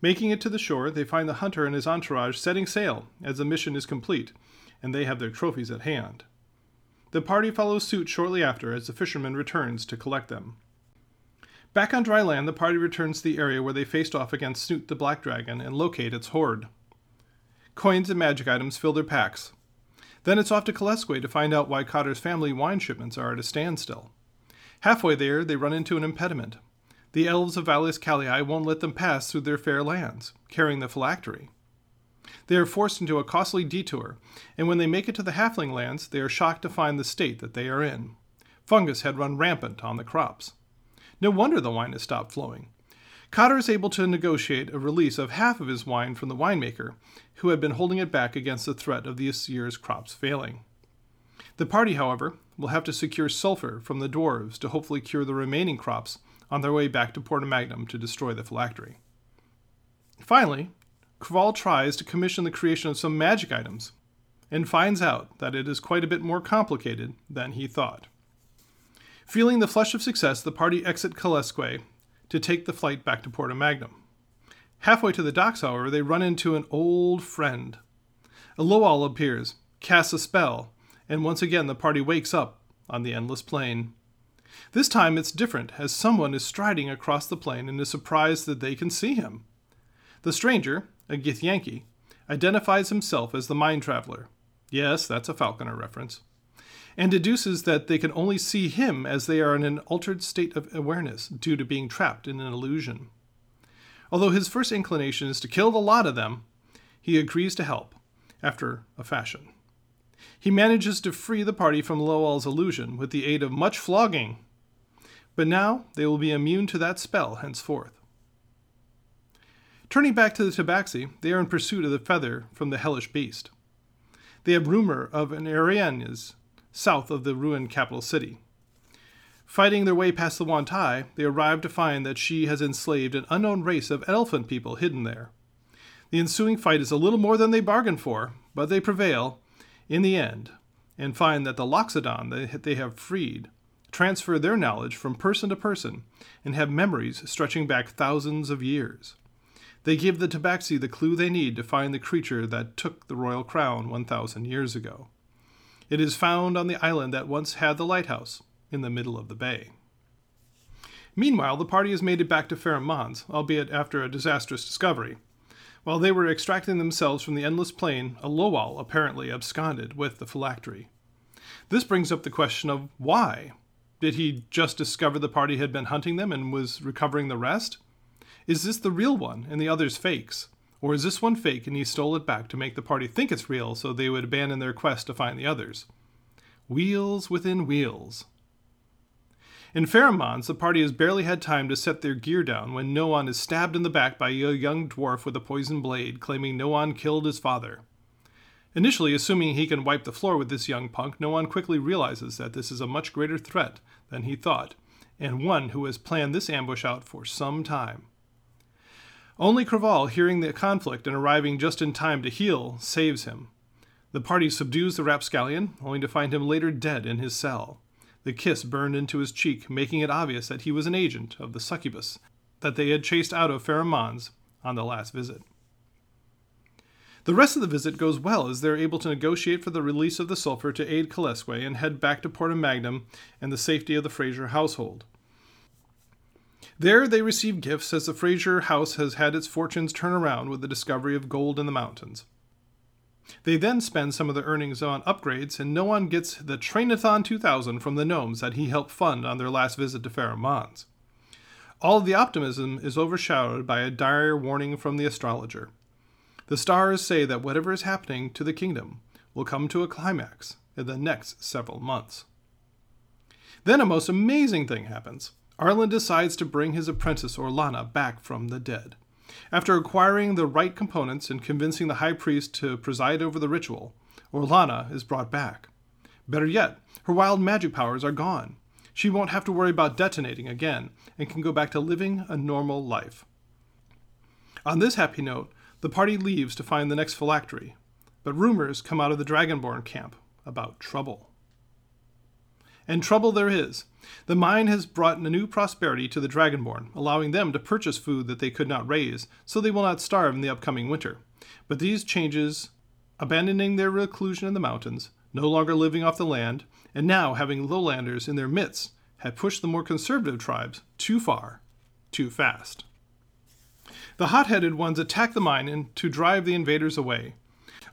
Making it to the shore, they find the hunter and his entourage setting sail as the mission is complete, and they have their trophies at hand. The party follows suit shortly after as the fisherman returns to collect them. Back on dry land, the party returns to the area where they faced off against Snoot the Black Dragon and locate its hoard. Coins and magic items fill their packs. Then it's off to Kalesque to find out why Cotter's family wine shipments are at a standstill. Halfway there, they run into an impediment. The elves of Valles Calii won't let them pass through their fair lands, carrying the phylactery. They are forced into a costly detour, and when they make it to the halfling lands, they are shocked to find the state that they are in. Fungus had run rampant on the crops. No wonder the wine has stopped flowing. Cotter is able to negotiate a release of half of his wine from the winemaker, who had been holding it back against the threat of this year's crops failing. The party, however, will have to secure sulfur from the dwarves to hopefully cure the remaining crops on their way back to Porta Magnum to destroy the phylactery. Finally, Craval tries to commission the creation of some magic items and finds out that it is quite a bit more complicated than he thought. Feeling the flush of success, the party exit Kalesque to take the flight back to Porta Magnum. Halfway to the docks, however, they run into an old friend. Aloal appears, casts a spell, and once again the party wakes up on the endless plain. This time it's different, as someone is striding across the plain and is surprised that they can see him. The stranger, a Githyanki, identifies himself as the mind traveler. Yes, that's a Falconer reference. And deduces that they can only see him as they are in an altered state of awareness due to being trapped in an illusion. Although his first inclination is to kill the lot of them, he agrees to help, after a fashion. He manages to free the party from Loal's illusion with the aid of much flogging. But now they will be immune to that spell henceforth. Turning back to the Tabaxi, they are in pursuit of the feather from the hellish beast. They have rumor of an Erinyes south of the ruined capital city. Fighting their way past the Yuan-ti, they arrive to find that she has enslaved an unknown race of elephant people hidden there. The ensuing fight is a little more than they bargained for, but they prevail, in the end, and find that the Loxodon that they have freed transfer their knowledge from person to person and have memories stretching back thousands of years. They give the Tabaxi the clue they need to find the creature that took the royal crown 1,000 years ago. It is found on the island that once had the lighthouse in the middle of the bay. Meanwhile, the party has made it back to Farum Mons, albeit after a disastrous discovery, while they were extracting themselves from the endless plain, Aloal apparently absconded with the phylactery. This brings up the question of why? Did he just discover the party had been hunting them and was recovering the rest? Is this the real one and the others fakes? Or is this one fake and he stole it back to make the party think it's real so they would abandon their quest to find the others? Wheels within wheels. In Farum the party has barely had time to set their gear down when Noan is stabbed in the back by a young dwarf with a poisoned blade, claiming Noan killed his father. Initially, assuming he can wipe the floor with this young punk, Noan quickly realizes that this is a much greater threat than he thought, and one who has planned this ambush out for some time. Only Craval, hearing the conflict and arriving just in time to heal, saves him. The party subdues the rapscallion, only to find him later dead in his cell. The kiss burned into his cheek, making it obvious that he was an agent of the succubus that they had chased out of Farum on the last visit. The rest of the visit goes well as they're able to negotiate for the release of the sulfur to aid Kalesque and head back to Porta Magnum and the safety of the Fraser household. There they receive gifts as the Fraser house has had its fortunes turn around with the discovery of gold in the mountains. They then spend some of their earnings on upgrades, and Noan gets the Trainathon 2000 from the gnomes that he helped fund on their last visit to Farum Mons. All of the optimism is overshadowed by a dire warning from the astrologer. The stars say that whatever is happening to the kingdom will come to a climax in the next several months. Then a most amazing thing happens. Arlen decides to bring his apprentice Orlana back from the dead. After acquiring the right components and convincing the high priest to preside over the ritual, Orlana is brought back. Better yet, her wild magic powers are gone. she won't have to worry about detonating again and can go back to living a normal life. On this happy note, the party leaves to find the next phylactery, but rumors come out of the Dragonborn camp about trouble. And trouble there is. The mine has brought a new prosperity to the Dragonborn, allowing them to purchase food that they could not raise, so they will not starve in the upcoming winter. But these changes, abandoning their reclusion in the mountains, no longer living off the land, and now having lowlanders in their midst, had pushed the more conservative tribes too far, too fast. The hot headed ones attack the mine and to drive the invaders away.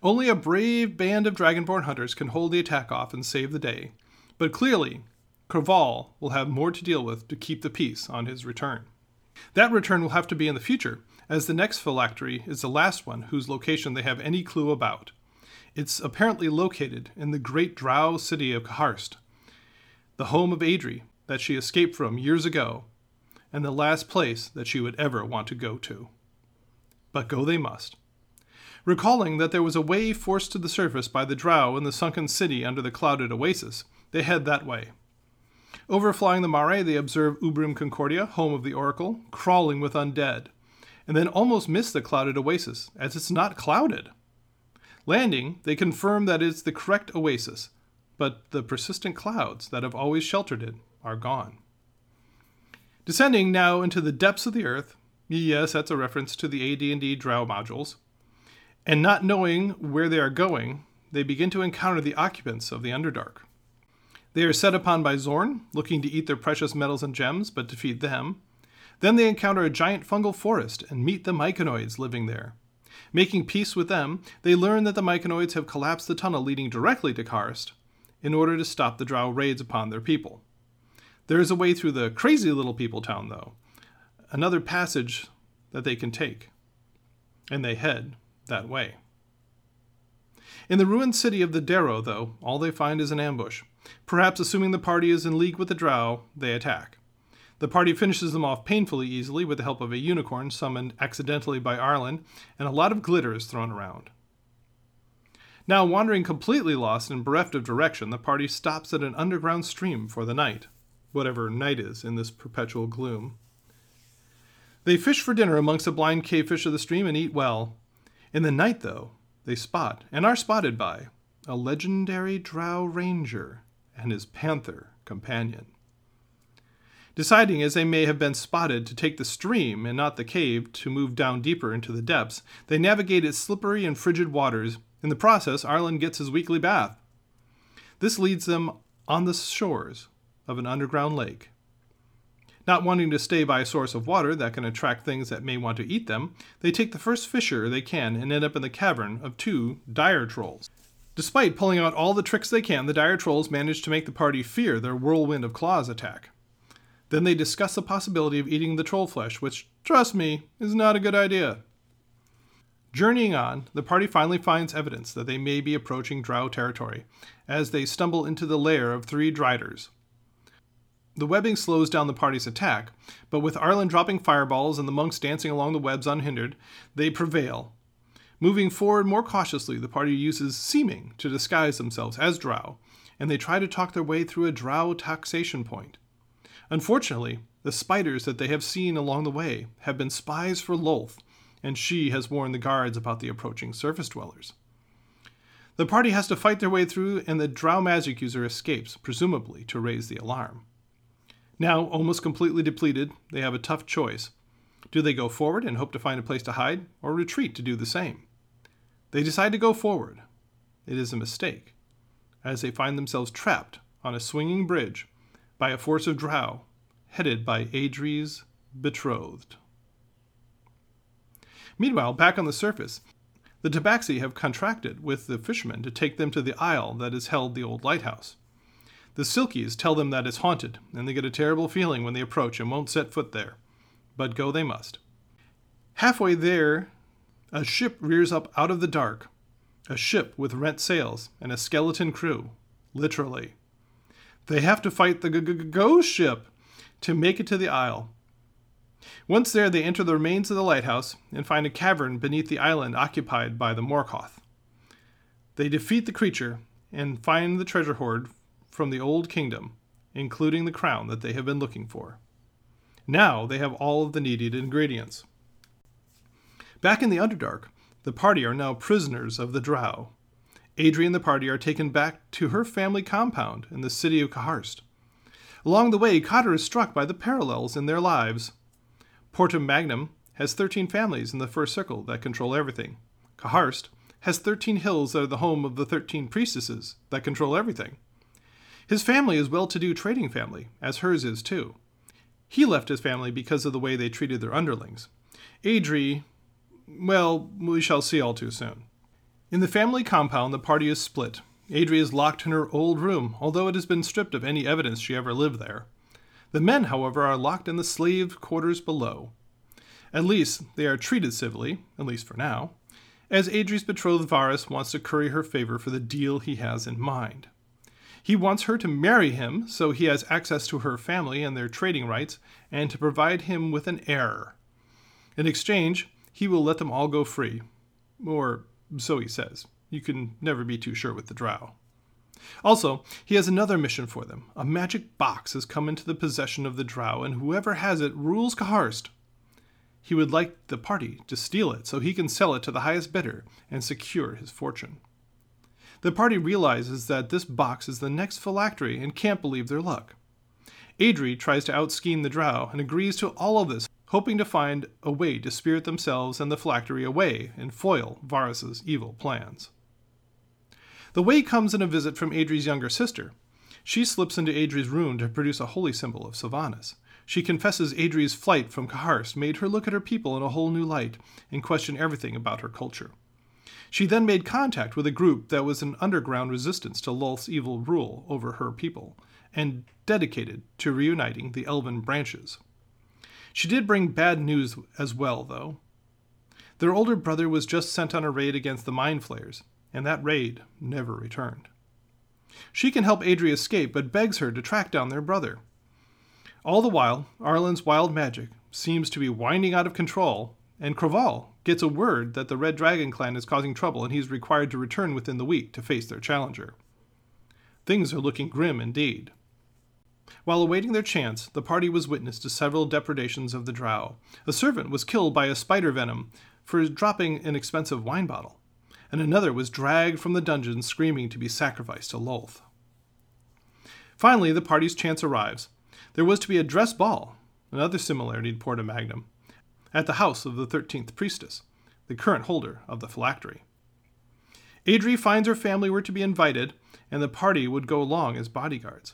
Only a brave band of dragonborn hunters can hold the attack off and save the day, but clearly, Craval will have more to deal with to keep the peace on his return. That return will have to be in the future, as the next phylactery is the last one whose location they have any clue about. It's apparently located in the great drow city of Karst, the home of Adri that she escaped from years ago, and the last place that she would ever want to go to. But go they must. Recalling that there was a way forced to the surface by the drow in the sunken city under the clouded oasis, they head that way. Overflying the mare, they observe Ubrim Concordia, home of the oracle, crawling with undead, and then almost miss the clouded oasis, as it's not clouded. Landing, they confirm that it's the correct oasis, but the persistent clouds that have always sheltered it are gone. Descending now into the depths of the earth, yes, that's a reference to the AD&D Drow modules, and not knowing where they are going, they begin to encounter the occupants of the Underdark. They are set upon by Xorn, looking to eat their precious metals and gems, but defeat them. Then they encounter a giant fungal forest and meet the myconids living there. Making peace with them, they learn that the myconids have collapsed the tunnel leading directly to Karst in order to stop the Drow raids upon their people. There is a way through the crazy little people town, though, another passage that they can take, and they head that way. In the ruined city of the Derro, though, all they find is an ambush. Perhaps assuming the party is in league with the Drow, they attack. The party finishes them off painfully easily with the help of a unicorn summoned accidentally by Arlen, and a lot of glitter is thrown around. Now, wandering completely lost and bereft of direction, the party stops at an underground stream for the night, whatever night is in this perpetual gloom. They fish for dinner amongst the blind cavefish of the stream and eat well. In the night, though, they spot, and are spotted by, a legendary drow ranger and his panther companion. Deciding, as they may have been spotted, to take the stream and not the cave to move down deeper into the depths, they navigate its slippery and frigid waters. In the process, Arlen gets his weekly bath. This leads them on the shores of an underground lake. Not wanting to stay by a source of water that can attract things that may want to eat them, they take the first fisher they can and end up in the cavern of two dire trolls. Despite pulling out all the tricks they can, the dire trolls manage to make the party fear their whirlwind of claws attack. Then they discuss the possibility of eating the troll flesh, which, trust me, is not a good idea. Journeying on, the party finally finds evidence that they may be approaching Drow territory, as they stumble into the lair of three Driders. The webbing slows down the party's attack, but with Arlen dropping fireballs and the monks dancing along the webs unhindered, they prevail. Moving forward more cautiously, the party uses seeming to disguise themselves as drow, and they try to talk their way through a drow taxation point. Unfortunately, the spiders that they have seen along the way have been spies for Lolth, and she has warned the guards about the approaching surface dwellers. The party has to fight their way through, and the drow magic user escapes, presumably to raise the alarm. Now, almost completely depleted, they have a tough choice. Do they go forward and hope to find a place to hide, or retreat to do the same? They decide to go forward. It is a mistake, as they find themselves trapped on a swinging bridge by a force of drow headed by Adri's betrothed. Meanwhile, back on the surface, the Tabaxi have contracted with the fishermen to take them to the isle that has held the old lighthouse. The Selkies tell them that it's haunted, and they get a terrible feeling when they approach and won't set foot there. But go they must. Halfway there, a ship rears up out of the dark, a ship with rent sails and a skeleton crew, literally. They have to fight the ghost ship to make it to the isle. Once there, they enter the remains of the lighthouse and find a cavern beneath the island occupied by the Morkoth. They defeat the creature and find the treasure hoard from the Old Kingdom including the crown that they have been looking for. Now they have all of the needed ingredients. Back in the Underdark, the party are now prisoners of the Drow. Adri and the party are taken back to her family compound in the city of Kaharst. Along the way, Cotter is struck by the parallels in their lives. Portum Magnum has 13 families in the first circle that control everything. Kaharst has 13 hills that are the home of the 13 priestesses that control everything. His family is well to do trading family, as hers is too. He left his family because of the way they treated their underlings. Adri, well, we shall see all too soon. In the family compound, the party is split. Adri is locked in her old room, although it has been stripped of any evidence she ever lived there. The men, however, are locked in the slave quarters below. At least they are treated civilly, at least for now, as Adri's betrothed Varus wants to curry her favor for the deal he has in mind. He wants her to marry him so he has access to her family and their trading rights, and to provide him with an heir. In exchange, he will let them all go free. Or so he says. You can never be too sure with the drow. Also, he has another mission for them. A magic box has come into the possession of the drow, and whoever has it rules Kaharst. He would like the party to steal it so he can sell it to the highest bidder and secure his fortune. The party realizes that this box is the next phylactery and can't believe their luck. Adri tries to outscheme the drow and agrees to all of this, hoping to find a way to spirit themselves and the phylactery away and foil Varys's evil plans. The way comes in a visit from Adri's younger sister. She slips into Adri's room to produce a holy symbol of Sylvanas. She confesses Adri's flight from Kaharst made her look at her people in a whole new light and question everything about her culture. She then made contact with a group that was an underground resistance to Lolth's evil rule over her people, and dedicated to reuniting the elven branches. She did bring bad news as well, though. Their older brother was just sent on a raid against the Mind Flayers, and that raid never returned. She can help Adri escape, but begs her to track down their brother. All the while, Arlen's wild magic seems to be winding out of control, and Craval gets a word that the Red Dragon clan is causing trouble and he's required to return within the week to face their challenger. Things are looking grim indeed. While awaiting their chance, the party was witness to several depredations of the drow. A servant was killed by a spider venom for dropping an expensive wine bottle, and another was dragged from the dungeon screaming to be sacrificed to Lolth. Finally, the party's chance arrives. There was to be a dress ball, another similarity to Porta Magnum, at the house of the thirteenth priestess, the current holder of the phylactery. Adri finds her family were to be invited, and the party would go along as bodyguards.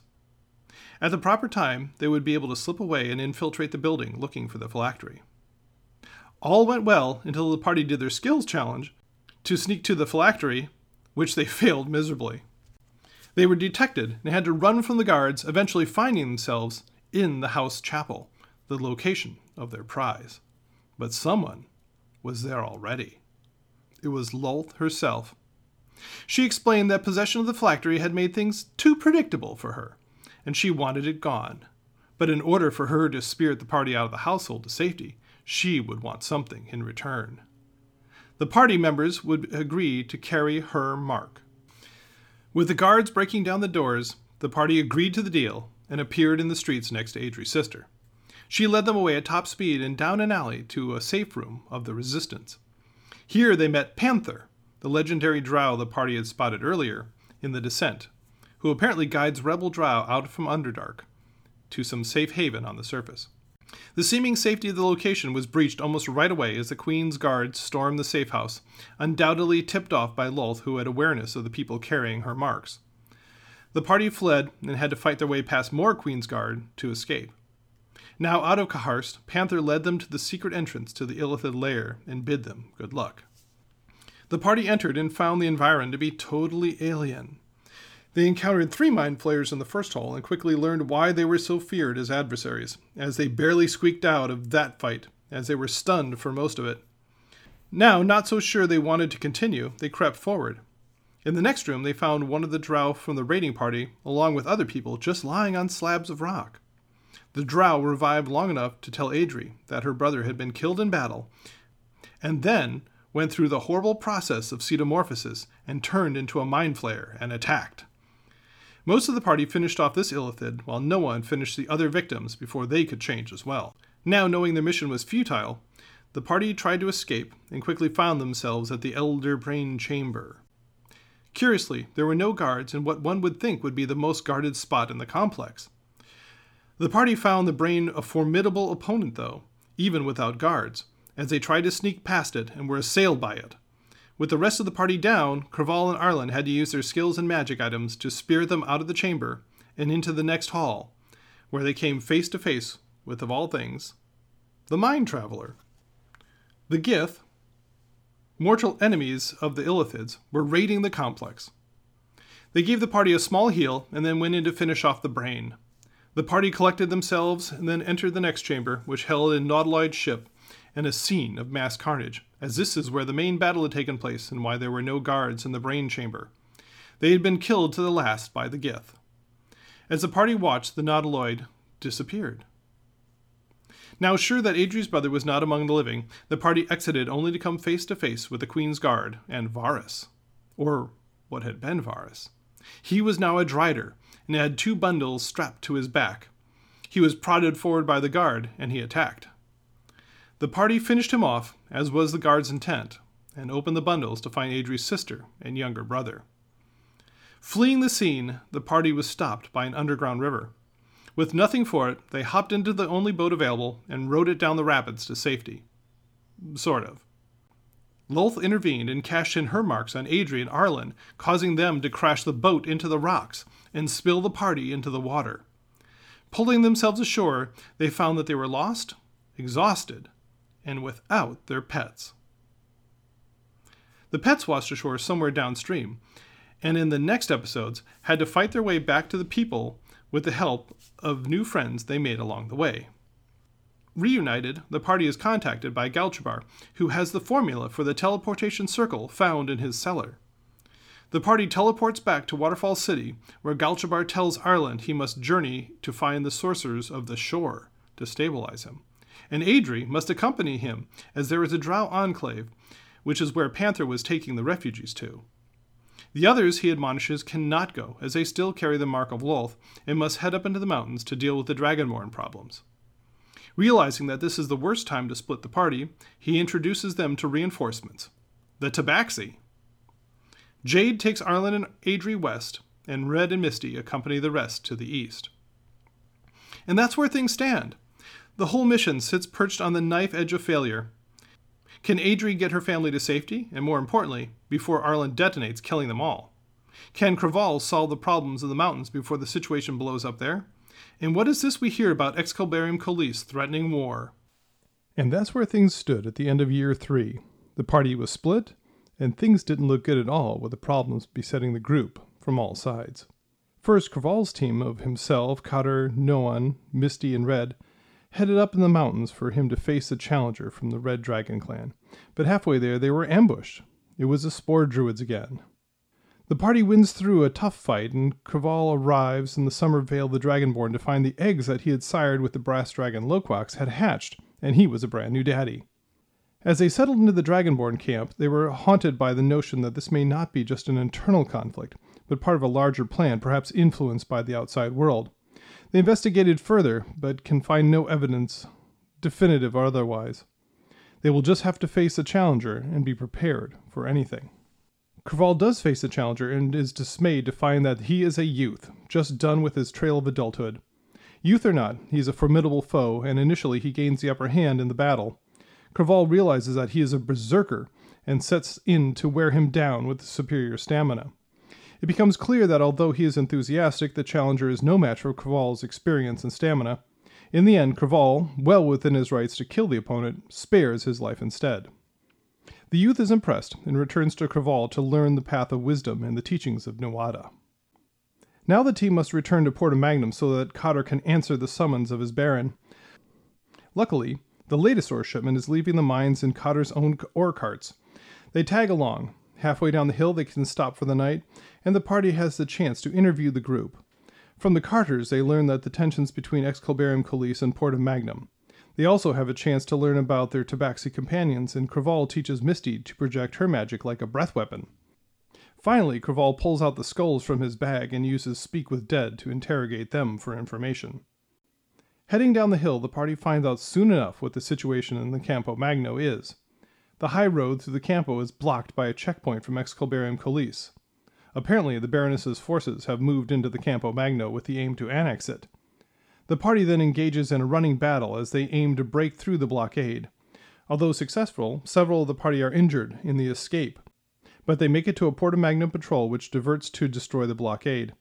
At the proper time, they would be able to slip away and infiltrate the building looking for the phylactery. All went well until the party did their skills challenge to sneak to the phylactery, which they [laughs] failed miserably. They were detected and had to run from the guards, eventually finding themselves in the house chapel, the location of their prize. But someone was there already. It was Lolth herself. She explained that possession of the phylactery had made things too predictable for her, and she wanted it gone. But in order for her to spirit the party out of the household to safety, she would want something in return. The party members would agree to carry her mark. With the guards breaking down the doors, the party agreed to the deal and appeared in the streets next to Adri's sister. She led them away at top speed and down an alley to a safe room of the Resistance. Here they met Panther, the legendary drow the party had spotted earlier in the descent, who apparently guides rebel drow out from Underdark to some safe haven on the surface. The seeming safety of the location was breached almost right away as the Queen's guards stormed the safe house, undoubtedly tipped off by Lolth, who had awareness of the people carrying her marks. The party fled and had to fight their way past more Queen's Guard to escape. Now out of Kaharst, Panther led them to the secret entrance to the Illithid lair and bid them good luck. The party entered and found the environ to be totally alien. They encountered three mind flayers in the first hall and quickly learned why they were so feared as adversaries, as they barely squeaked out of that fight, as they were stunned for most of it. Now, not so sure they wanted to continue, they crept forward. In the next room, they found one of the drow from the raiding party, along with other people, just lying on slabs of rock. The drow revived long enough to tell Adri that her brother had been killed in battle, and then went through the horrible process of ceremorphosis and turned into a mind flayer and attacked. Most of the party finished off this illithid, while Noan finished the other victims before they could change as well. Now, knowing their mission was futile, the party tried to escape and quickly found themselves at the Elder Brain Chamber. Curiously, there were no guards in what one would think would be the most guarded spot in the complex. The party found the brain a formidable opponent, though, even without guards, as they tried to sneak past it and were assailed by it. With the rest of the party down, Craval and Arlen had to use their skills and magic items to spear them out of the chamber and into the next hall, where they came face to face with, of all things, the Mind Traveler. The Gith, mortal enemies of the Illithids, were raiding the complex. They gave the party a small heal and then went in to finish off the brain. The party collected themselves and then entered the next chamber, which held a nautiloid ship and a scene of mass carnage, as this is where the main battle had taken place and why there were no guards in the brain chamber. They had been killed to the last by the Gith. As the party watched, the nautiloid disappeared. Now, sure that Adri's brother was not among the living, the party exited only to come face to face with the Queen's Guard and Varus. Or what had been Varus. He was now a Drider, and had two bundles strapped to his back. He was prodded forward by the guard, and he attacked. The party finished him off, as was the guard's intent, and opened the bundles to find Adri's sister and younger brother. Fleeing the scene, the party was stopped by an underground river. With nothing for it, they hopped into the only boat available and rowed it down the rapids to safety. Sort of. Lolth intervened and cashed in her marks on Adri and Arlen, causing them to crash the boat into the rocks and spill the party into the water. Pulling themselves ashore, they found that they were lost, exhausted, and without their pets. The pets washed ashore somewhere downstream, and in the next episodes had to fight their way back to the people with the help of new friends they made along the way. Reunited, the party is contacted by Galchabar, who has the formula for the teleportation circle found in his cellar. The party teleports back to Waterfall City, where Galchabar tells Arlen he must journey to find the sorcerers of the shore to stabilize him and Adri must accompany him, as there is a drow enclave, which is where Panther was taking the refugees to. The others, he admonishes, cannot go, as they still carry the mark of Lolth and must head up into the mountains to deal with the Dragonborn problems. Realizing that this is the worst time to split the party, he introduces them to reinforcements the Tabaxi. Jade takes Arlen and Adri west, and Red and Misty accompany the rest to the east. And that's where things stand. The whole mission sits perched on the knife edge of failure. Can Adri get her family to safety, and more importantly, before Arlen detonates, killing them all? Can Craval solve the problems of the mountains before the situation blows up there? And what is this we hear about Excalibarium Colis threatening war? And that's where things stood at the end of year three. The party was split, and things didn't look good at all with the problems besetting the group from all sides. First, Craval's team of himself, Cotter, Noan, Misty, and Red headed up in the mountains for him to face the challenger from the Red Dragon clan. But halfway there, they were ambushed. It was the Spore Druids again. The party wins through a tough fight, and Craval arrives in the Summer Vale of the Dragonborn to find the eggs that he had sired with the brass dragon Loquax had hatched, and he was a brand new daddy. As they settled into the Dragonborn camp, they were haunted by the notion that this may not be just an internal conflict, but part of a larger plan, perhaps influenced by the outside world. They investigated further, but can find no evidence, definitive or otherwise. They will just have to face a challenger and be prepared for anything. Craval does face a challenger and is dismayed to find that he is a youth, just done with his trail of adulthood. Youth or not, he is a formidable foe, and initially he gains the upper hand in the battle. Craval realizes that he is a berserker and sets in to wear him down with superior stamina. It becomes clear that although he is enthusiastic, the challenger is no match for Craval's experience and stamina. In the end, Craval, well within his rights to kill the opponent, spares his life instead. The youth is impressed and returns to Craval to learn the path of wisdom and the teachings of Nuada. Now the team must return to Porta Magnum so that Cotter can answer the summons of his baron. Luckily, the latest ore shipment is leaving the mines in Cotter's own ore carts. They tag along, Halfway down the hill, they can stop for the night, and the party has the chance to interview the group. From the Carters, they learn that the tensions between Excalibarium Colis and Porta Magnum. They also have a chance to learn about their Tabaxi companions, and Craval teaches Misty to project her magic like a breath weapon. Finally, Craval pulls out the skulls from his bag and uses Speak with Dead to interrogate them for information. Heading down the hill, the party finds out soon enough what the situation in the Campo Magno is. The high road through the Campo is blocked by a checkpoint from Excalibarium Colis. Apparently, the Baroness's forces have moved into the Campo Magno with the aim to annex it. The party then engages in a running battle as they aim to break through the blockade. Although successful, several of the party are injured in the escape, but they make it to a Porta Magnum patrol which diverts to destroy the blockade.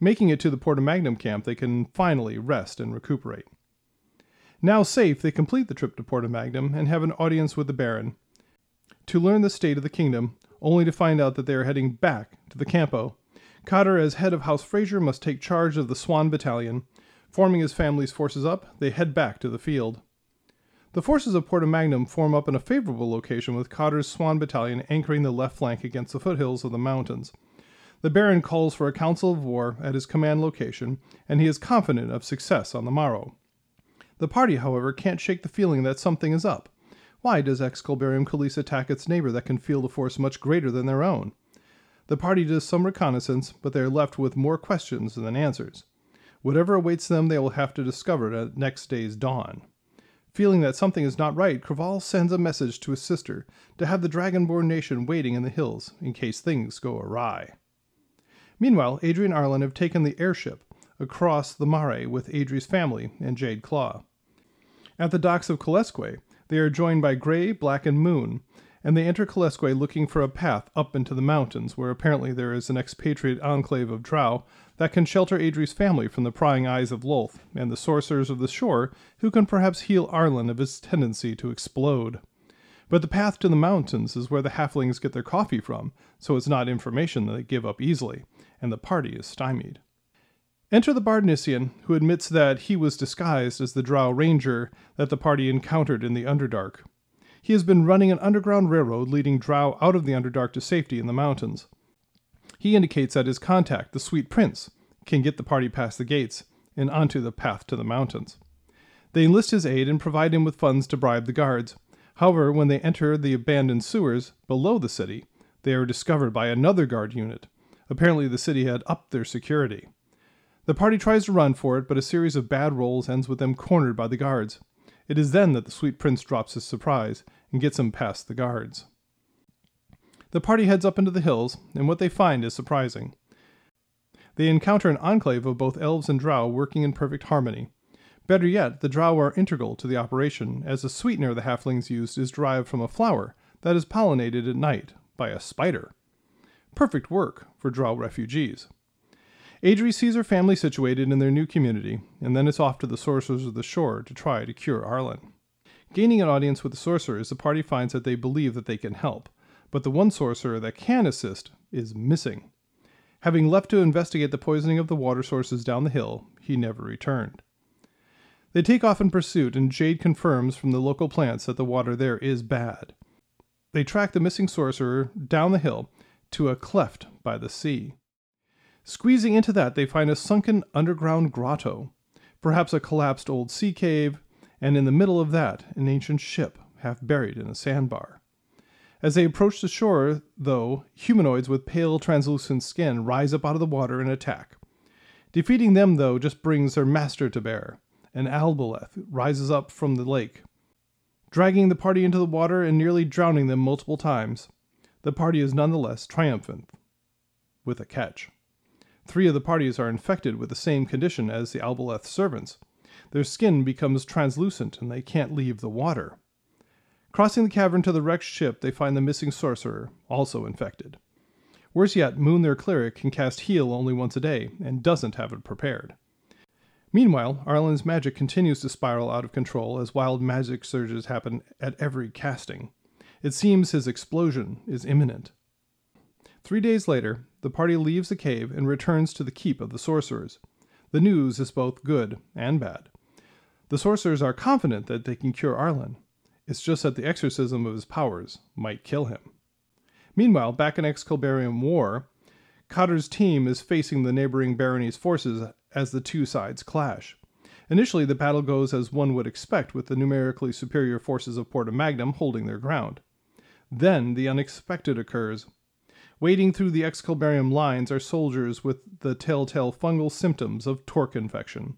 Making it to the Porta Magnum camp, they can finally rest and recuperate. Now safe, they complete the trip to Porta Magnum and have an audience with the Baron to learn the state of the kingdom, only to find out that they are heading back to the Campo. Cotter, as head of House Fraser, must take charge of the Swan Battalion. Forming his family's forces up, they head back to the field. The forces of Porta Magnum form up in a favorable location with Cotter's Swan Battalion anchoring the left flank against the foothills of the mountains. The Baron calls for a council of war at his command location, and he is confident of success on the morrow. The party, however, can't shake the feeling that something is up. Why does Excalibarium Colis attack its neighbor that can feel a force much greater than their own? The party does some reconnaissance, but they are left with more questions than answers. Whatever awaits them, they will have to discover at next day's dawn. Feeling that something is not right, Craval sends a message to his sister to have the Dragonborn nation waiting in the hills in case things go awry. Meanwhile, Adri and Arlen have taken the airship across the Mare with Adri's family and Jade Claw. At the docks of Kalesque, they are joined by Gray, Black, and Moon, and they enter Kalesque looking for a path up into the mountains, where apparently there is an expatriate enclave of drow that can shelter Adri's family from the prying eyes of Lolth and the sorcerers of the shore, who can perhaps heal Arlen of his tendency to explode. But the path to the mountains is where the halflings get their coffee from, so it's not information that they give up easily, and the party is stymied. Enter the Bardnisian, who admits that he was disguised as the drow ranger that the party encountered in the Underdark. He has been running an underground railroad leading drow out of the Underdark to safety in the mountains. He indicates that his contact, the Sweet Prince, can get the party past the gates and onto the path to the mountains. They enlist his aid and provide him with funds to bribe the guards. However, when they enter the abandoned sewers below the city, they are discovered by another guard unit. Apparently, the city had upped their security. The party tries to run for it, but a series of bad rolls ends with them cornered by the guards. It is then that the sweet prince drops his surprise and gets him past the guards. The party heads up into the hills, and what they find is surprising. They encounter an enclave of both elves and drow working in perfect harmony. Better yet, the drow are integral to the operation, as the sweetener the halflings used is derived from a flower that is pollinated at night by a spider. Perfect work for drow refugees. Adri sees her family situated in their new community, and then it's off to the sorcerers of the shore to try to cure Arlen. Gaining an audience with the sorcerers, the party finds that they believe that they can help, but the one sorcerer that can assist is missing. Having left to investigate the poisoning of the water sources down the hill, he never returned. They take off in pursuit, and Jade confirms from the local plants that the water there is bad. They track the missing sorcerer down the hill to a cleft by the sea. Squeezing into that, they find a sunken underground grotto, perhaps a collapsed old sea cave, and in the middle of that, an ancient ship half buried in a sandbar. As they approach the shore, though, humanoids with pale, translucent skin rise up out of the water and attack. Defeating them, though, just brings their master to bear. An Aboleth rises up from the lake, dragging the party into the water and nearly drowning them multiple times. The party is nonetheless triumphant, with a catch. Three of the parties are infected with the same condition as the Aboleth servants. Their skin becomes translucent and they can't leave the water. Crossing the cavern to the wrecked ship, they find the missing sorcerer, also infected. Worse yet, Moon, their cleric, can cast heal only once a day and doesn't have it prepared. Meanwhile, Arlen's magic continues to spiral out of control as wild magic surges happen at every casting. It seems his explosion is imminent. Three days later, the party leaves the cave and returns to the keep of the sorcerers. The news is both good and bad. The sorcerers are confident that they can cure Arlen. It's just that the exorcism of his powers might kill him. Meanwhile, back in Excalibarium War, Cotter's team is facing the neighboring barony's forces as the two sides clash. Initially, the battle goes as one would expect, with the numerically superior forces of Porta Magnum holding their ground. Then the unexpected occurs Wading through the Excalibarium lines are soldiers with the telltale fungal symptoms of torque infection.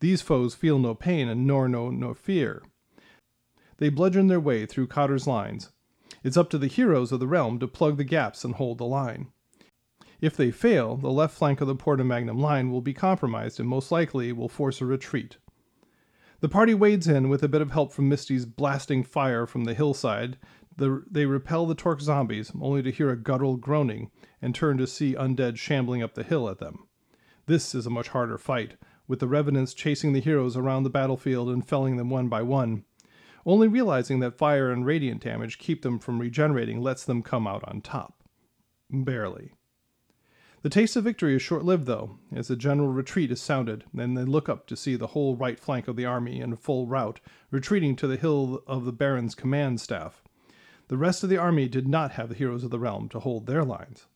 These foes feel no pain and nor know no fear. They bludgeon their way through Cotter's lines. It's up to the heroes of the realm to plug the gaps and hold the line. If they fail, the left flank of the Porta Magnum line will be compromised and most likely will force a retreat. The party wades in with a bit of help from Misty's blasting fire from the hillside. The, they repel the Torque zombies, only to hear a guttural groaning and turn to see undead shambling up the hill at them. This is a much harder fight, with the revenants chasing the heroes around the battlefield and felling them one by one. Only realizing that fire and radiant damage keep them from regenerating lets them come out on top. Barely. The taste of victory is short lived, though, as the general retreat is sounded, and they look up to see the whole right flank of the army in full rout, retreating to the hill of the Baron's command staff. The rest of the army did not have the heroes of the realm to hold their lines.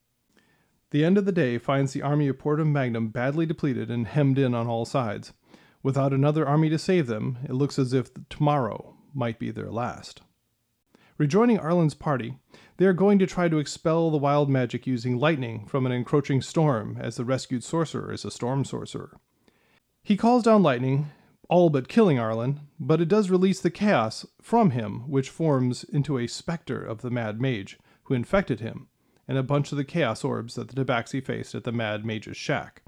The end of the day finds the army of Porta Magnum badly depleted and hemmed in on all sides. Without another army to save them, it looks as if tomorrow might be their last. Rejoining Arlen's party, they are going to try to expel the wild magic using lightning from an encroaching storm, as the rescued sorcerer is a storm sorcerer. He calls down lightning, all but killing Arlen, but it does release the chaos from him, which forms into a specter of the mad mage who infected him, and a bunch of the chaos orbs that the Tabaxi faced at the mad mage's shack.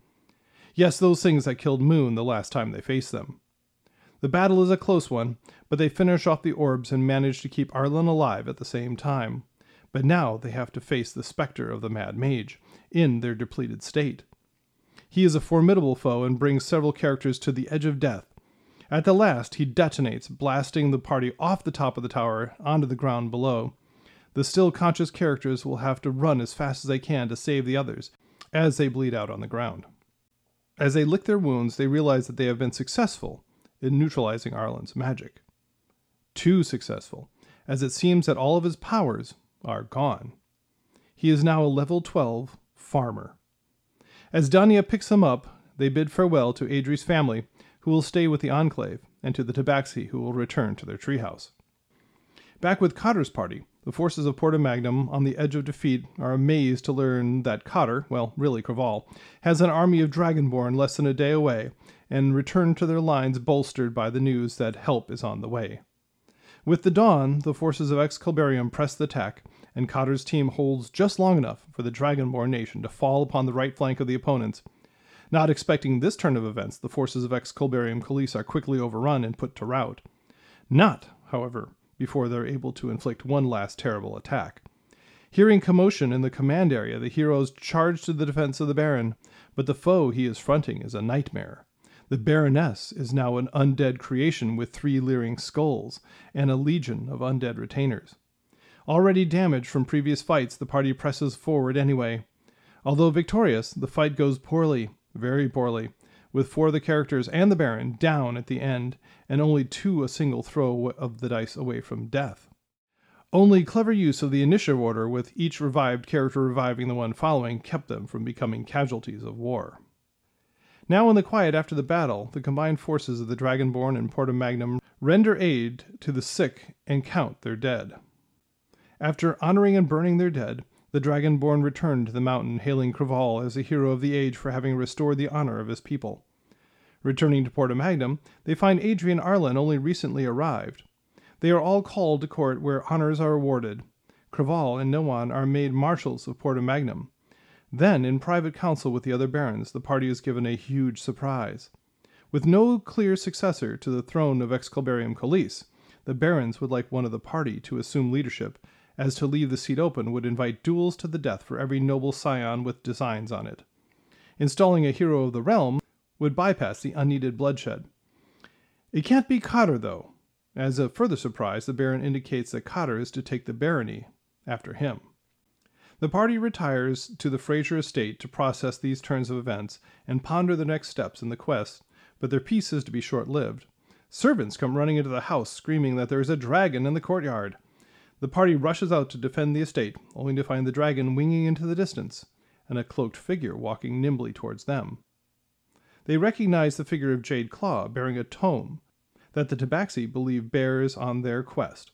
Yes, those things that killed Moon the last time they faced them. The battle is a close one, but they finish off the orbs and manage to keep Arlen alive at the same time. But now they have to face the specter of the Mad Mage, in their depleted state. He is a formidable foe and brings several characters to the edge of death. At the last, he detonates, blasting the party off the top of the tower onto the ground below. The still conscious characters will have to run as fast as they can to save the others, as they bleed out on the ground. As they lick their wounds, they realize that they have been successful, in neutralizing Arlen's magic. Too successful, as it seems that all of his powers are gone. He is now a level 12 farmer. As Dania picks him up, they bid farewell to Adri's family, who will stay with the Enclave, and to the Tabaxi, who will return to their treehouse. Back with Cotter's party, the forces of Porta Magnum, on the edge of defeat, are amazed to learn that Cotter, well, really Craval, has an army of Dragonborn less than a day away, and return to their lines bolstered by the news that help is on the way. With the dawn, the forces of Excalibarium press the attack, and Cotter's team holds just long enough for the Dragonborn nation to fall upon the right flank of the opponents. Not expecting this turn of events, the forces of Excalibarium Khalees are quickly overrun and put to rout. Not, however, before they're able to inflict one last terrible attack. Hearing commotion in the command area, the heroes charge to the defense of the Baron, but the foe he is fronting is a nightmare. The Baroness is now an undead creation with three leering skulls and a legion of undead retainers. Already damaged from previous fights, the party presses forward anyway. Although victorious, the fight goes poorly, very poorly, with four of the characters and the Baron down at the end, and only two a single throw of the dice away from death. Only clever use of the initiative order, with each revived character reviving the one following, kept them from becoming casualties of war. Now, in the quiet after the battle, the combined forces of the Dragonborn and Porta Magnum render aid to the sick and count their dead. After honoring and burning their dead, the Dragonborn returned to the mountain, hailing Craval as a hero of the age for having restored the honor of his people. Returning to Porta Magnum, they find Adri and Arlen only recently arrived. They are all called to court where honors are awarded. Craval and Noan are made marshals of Porta Magnum. Then, in private council with the other barons, the party is given a huge surprise. With no clear successor to the throne of Excalibarium Khalees, the barons would like one of the party to assume leadership as to leave the seat open would invite duels to the death for every noble scion with designs on it. Installing a hero of the realm would bypass the unneeded bloodshed. It can't be Cotter, though. As a further surprise, the Baron indicates that Cotter is to take the barony after him. The party retires to the Fraser estate to process these turns of events and ponder the next steps in the quest, but their peace is to be short lived. Servants come running into the house screaming that there is a dragon in the courtyard. The party rushes out to defend the estate, only to find the dragon winging into the distance, and a cloaked figure walking nimbly towards them. They recognize the figure of Jade Claw bearing a tome that the Tabaxi believe bears on their quest.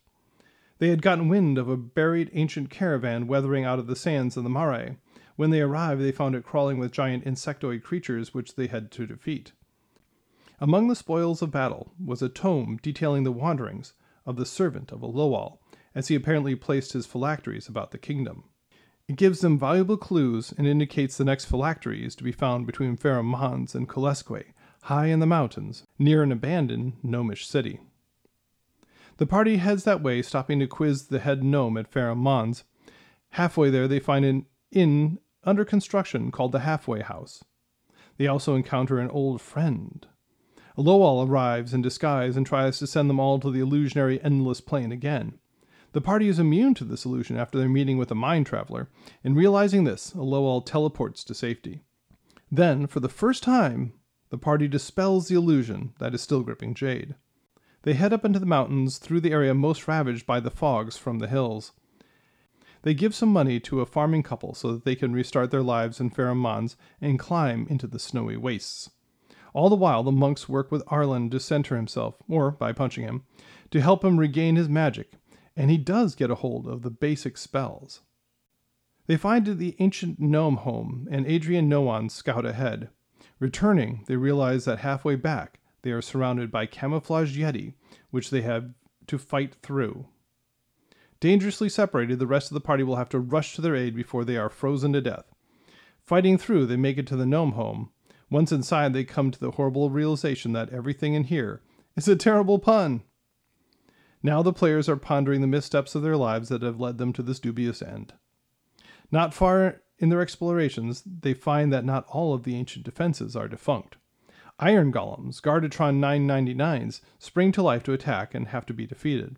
They had gotten wind of a buried ancient caravan weathering out of the sands of the Mare. When they arrived, they found it crawling with giant insectoid creatures which they had to defeat. Among the spoils of battle was a tome detailing the wanderings of the servant of Aloal, as he apparently placed his phylacteries about the kingdom. It gives them valuable clues and indicates the next phylactery is to be found between Farum Mons and Kolesque, high in the mountains, near an abandoned gnomish city. The party heads that way, stopping to quiz the head gnome at Farum Mons. Halfway there, they find an inn under construction called the Halfway House. They also encounter an old friend. Aloal arrives in disguise and tries to send them all to the illusionary endless plane again. The party is immune to the illusion after their meeting with a mind traveler, and realizing this, Aloal teleports to safety. Then, for the first time, the party dispels the illusion that is still gripping Jade. They head up into the mountains through the area most ravaged by the fogs from the hills. They give some money to a farming couple so that they can restart their lives in Farum and climb into the snowy wastes. All the while, the monks work with Arlen to center himself, or by punching him, to help him regain his magic, and he does get a hold of the basic spells. They find the ancient gnome home, and Adri and Noan scout ahead. Returning, they realize that halfway back, they are surrounded by camouflaged Yeti, which they have to fight through. Dangerously separated, the rest of the party will have to rush to their aid before they are frozen to death. Fighting through, they make it to the gnome home. Once inside, they come to the horrible realization that everything in here is a terrible pun. Now the players are pondering the missteps of their lives that have led them to this dubious end. Not far in their explorations, they find that not all of the ancient defenses are defunct. Iron golems, Gardatron 999s, spring to life to attack and have to be defeated.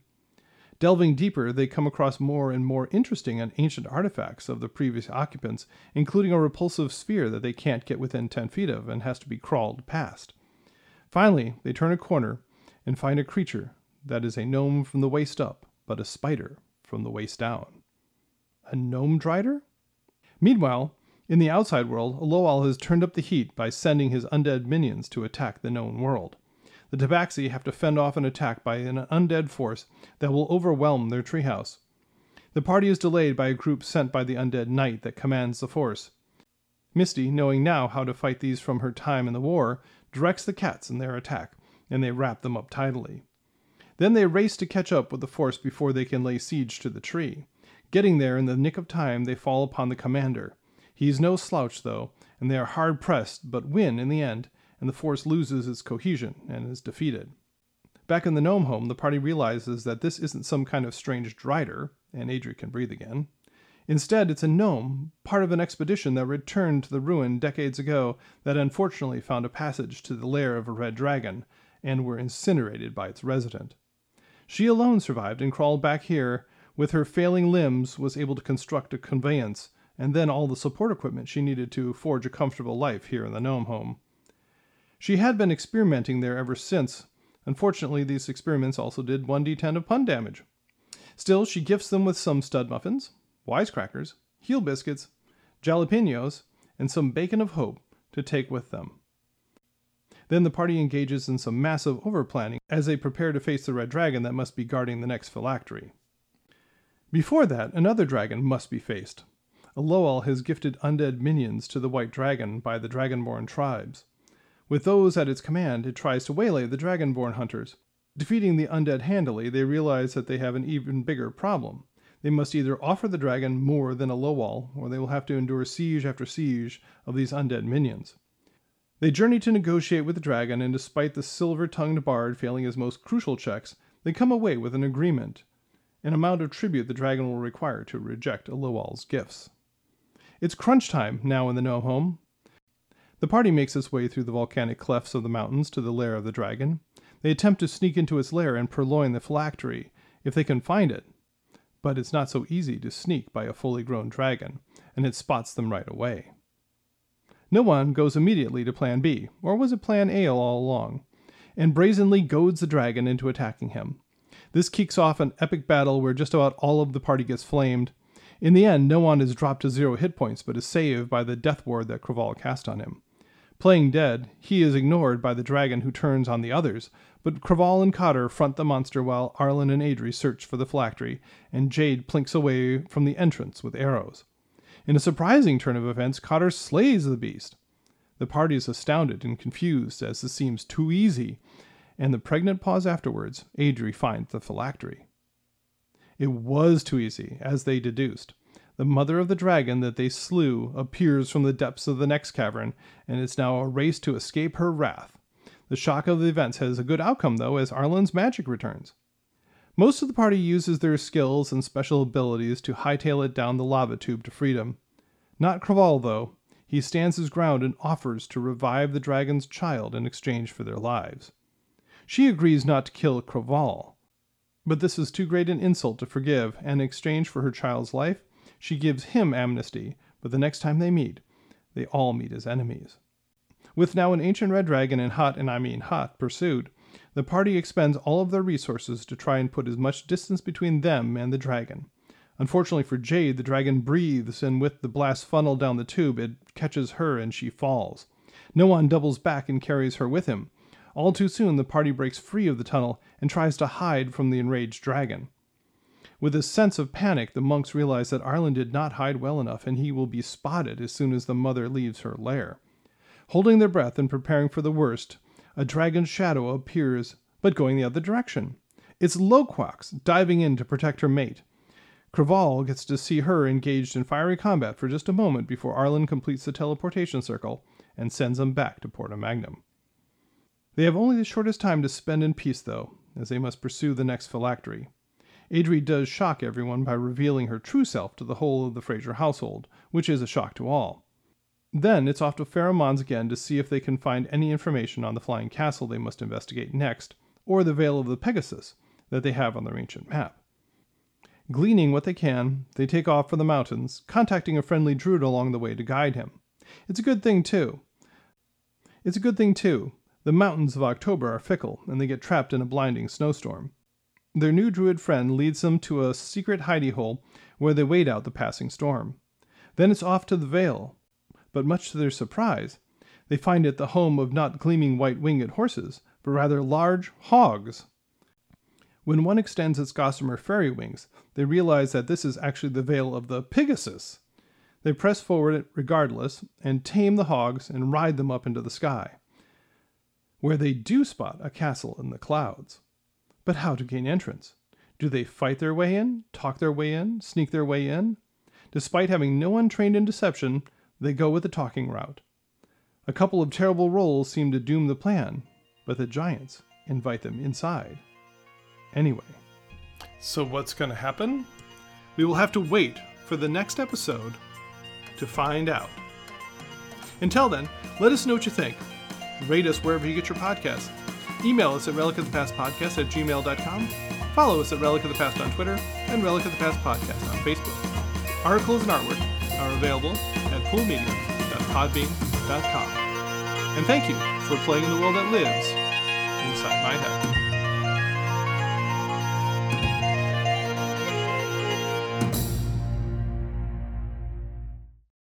Delving deeper, they come across more and more interesting and ancient artifacts of the previous occupants, including a repulsive sphere that they can't get within 10 feet of and has to be crawled past. Finally, they turn a corner and find a creature that is a gnome from the waist up, but a spider from the waist down. A gnome drider? Meanwhile, in the outside world, Aloal has turned up the heat by sending his undead minions to attack the known world. The Tabaxi have to fend off an attack by an undead force that will overwhelm their treehouse. The party is delayed by a group sent by the undead knight that commands the force. Misty, knowing now how to fight these from her time in the war, directs the cats in their attack, and they wrap them up tidily. Then they race to catch up with the force before they can lay siege to the tree. Getting there in the nick of time, they fall upon the commander. He is no slouch, though, and they are hard pressed, but win in the end, and the force loses its cohesion and is defeated. Back in the gnome home, the party realizes that this isn't some kind of strange drider, and Adri can breathe again. Instead, it's a gnome, part of an expedition that returned to the ruin decades ago that unfortunately found a passage to the lair of a red dragon and were incinerated by its resident. She alone survived and crawled back here with her failing limbs was able to construct a conveyance and then all the support equipment she needed to forge a comfortable life here in the gnome home. She had been experimenting there ever since. Unfortunately, these experiments also did 1d10 of pun damage. Still, she gifts them with some stud muffins, wisecrackers, heel biscuits, jalapenos, and some bacon of hope to take with them. Then the party engages in some massive overplanning as they prepare to face the red dragon that must be guarding the next phylactery. Before that, another dragon must be faced. Aloal has gifted undead minions to the white dragon by the dragonborn tribes. With those at its command, it tries to waylay the dragonborn hunters. Defeating the undead handily, they realize that they have an even bigger problem. They must either offer the dragon more than Aloal, or they will have to endure siege after siege of these undead minions. They journey to negotiate with the dragon, and despite the silver tongued bard failing his most crucial checks, they come away with an agreement an amount of tribute the dragon will require to reject Aloal's gifts. It's crunch time now in the gnome home. The party makes its way through the volcanic clefts of the mountains to the lair of the dragon. They attempt to sneak into its lair and purloin the phylactery, if they can find it. But it's not so easy to sneak by a fully grown dragon, and it spots them right away. Noan goes immediately to Plan B, or was it Plan A all along, and brazenly goads the dragon into attacking him. This kicks off an epic battle where just about all of the party gets flamed. In the end, Noan is dropped to zero hit points, but is saved by the death ward that Craval cast on him. Playing dead, he is ignored by the dragon who turns on the others, but Craval and Cotter front the monster while Arlen and Adri search for the phylactery, and Jade plinks away from the entrance with arrows. In a surprising turn of events, Cotter slays the beast. The party is astounded and confused as this seems too easy, and the pregnant pause afterwards, Adri finds the phylactery. It was too easy, as they deduced. The mother of the dragon that they slew appears from the depths of the next cavern, and it's now a race to escape her wrath. The shock of the events has a good outcome, though, as Arlen's magic returns. Most of the party uses their skills and special abilities to hightail it down the lava tube to freedom. Not Craval, though. He stands his ground and offers to revive the dragon's child in exchange for their lives. She agrees not to kill Craval, but this is too great an insult to forgive, and in exchange for her child's life, she gives him amnesty, but the next time they meet, they all meet as enemies. With now an ancient red dragon in hot, and I mean hot, pursuit, the party expends all of their resources to try and put as much distance between them and the dragon. Unfortunately for Jade, the dragon breathes, and with the blast funneled down the tube, it catches her and she falls. Noan doubles back and carries her with him. All too soon, the party breaks free of the tunnel and tries to hide from the enraged dragon. With a sense of panic, the monks realize that Arlen did not hide well enough and he will be spotted as soon as the mother leaves her lair. Holding their breath and preparing for the worst, a dragon's shadow appears, but going the other direction. It's Loquax diving in to protect her mate. Craval gets to see her engaged in fiery combat for just a moment before Arlen completes the teleportation circle and sends them back to Porta Magnum. They have only the shortest time to spend in peace, though, as they must pursue the next phylactery. Adri does shock everyone by revealing her true self to the whole of the Fraser household, which is a shock to all. Then it's off to Farum Mons again to see if they can find any information on the flying castle they must investigate next, or the Vale of the Pegasus that they have on their ancient map. Gleaning what they can, they take off for the mountains, contacting a friendly druid along the way to guide him. It's a good thing, too. It's a good thing, too. The mountains of October are fickle, and they get trapped in a blinding snowstorm. Their new druid friend leads them to a secret hidey hole where they wait out the passing storm. Then it's off to the Vale, but much to their surprise, they find it the home of not gleaming white winged horses, but rather large hogs. When one extends its gossamer fairy wings, they realize that this is actually the Vale of the Pegasus. They press forward regardless and tame the hogs and ride them up into the sky, where they do spot a castle in the clouds. But how to gain entrance? Do they fight their way in, talk their way in, sneak their way in? Despite having no one trained in deception, they go with the talking route. A couple of terrible rolls seem to doom the plan, but the giants invite them inside. Anyway. So, what's going to happen? We will have to wait for the next episode to find out. Until then, let us know what you think. Rate us wherever you get your podcasts. Email us at relicofthepastpodcast at gmail.com. Follow us at Relic of the Past on Twitter and Relic of the Past Podcast on Facebook. Articles and artwork are available at poolmedia.podbean.com. And thank you for playing in the world that lives inside my head.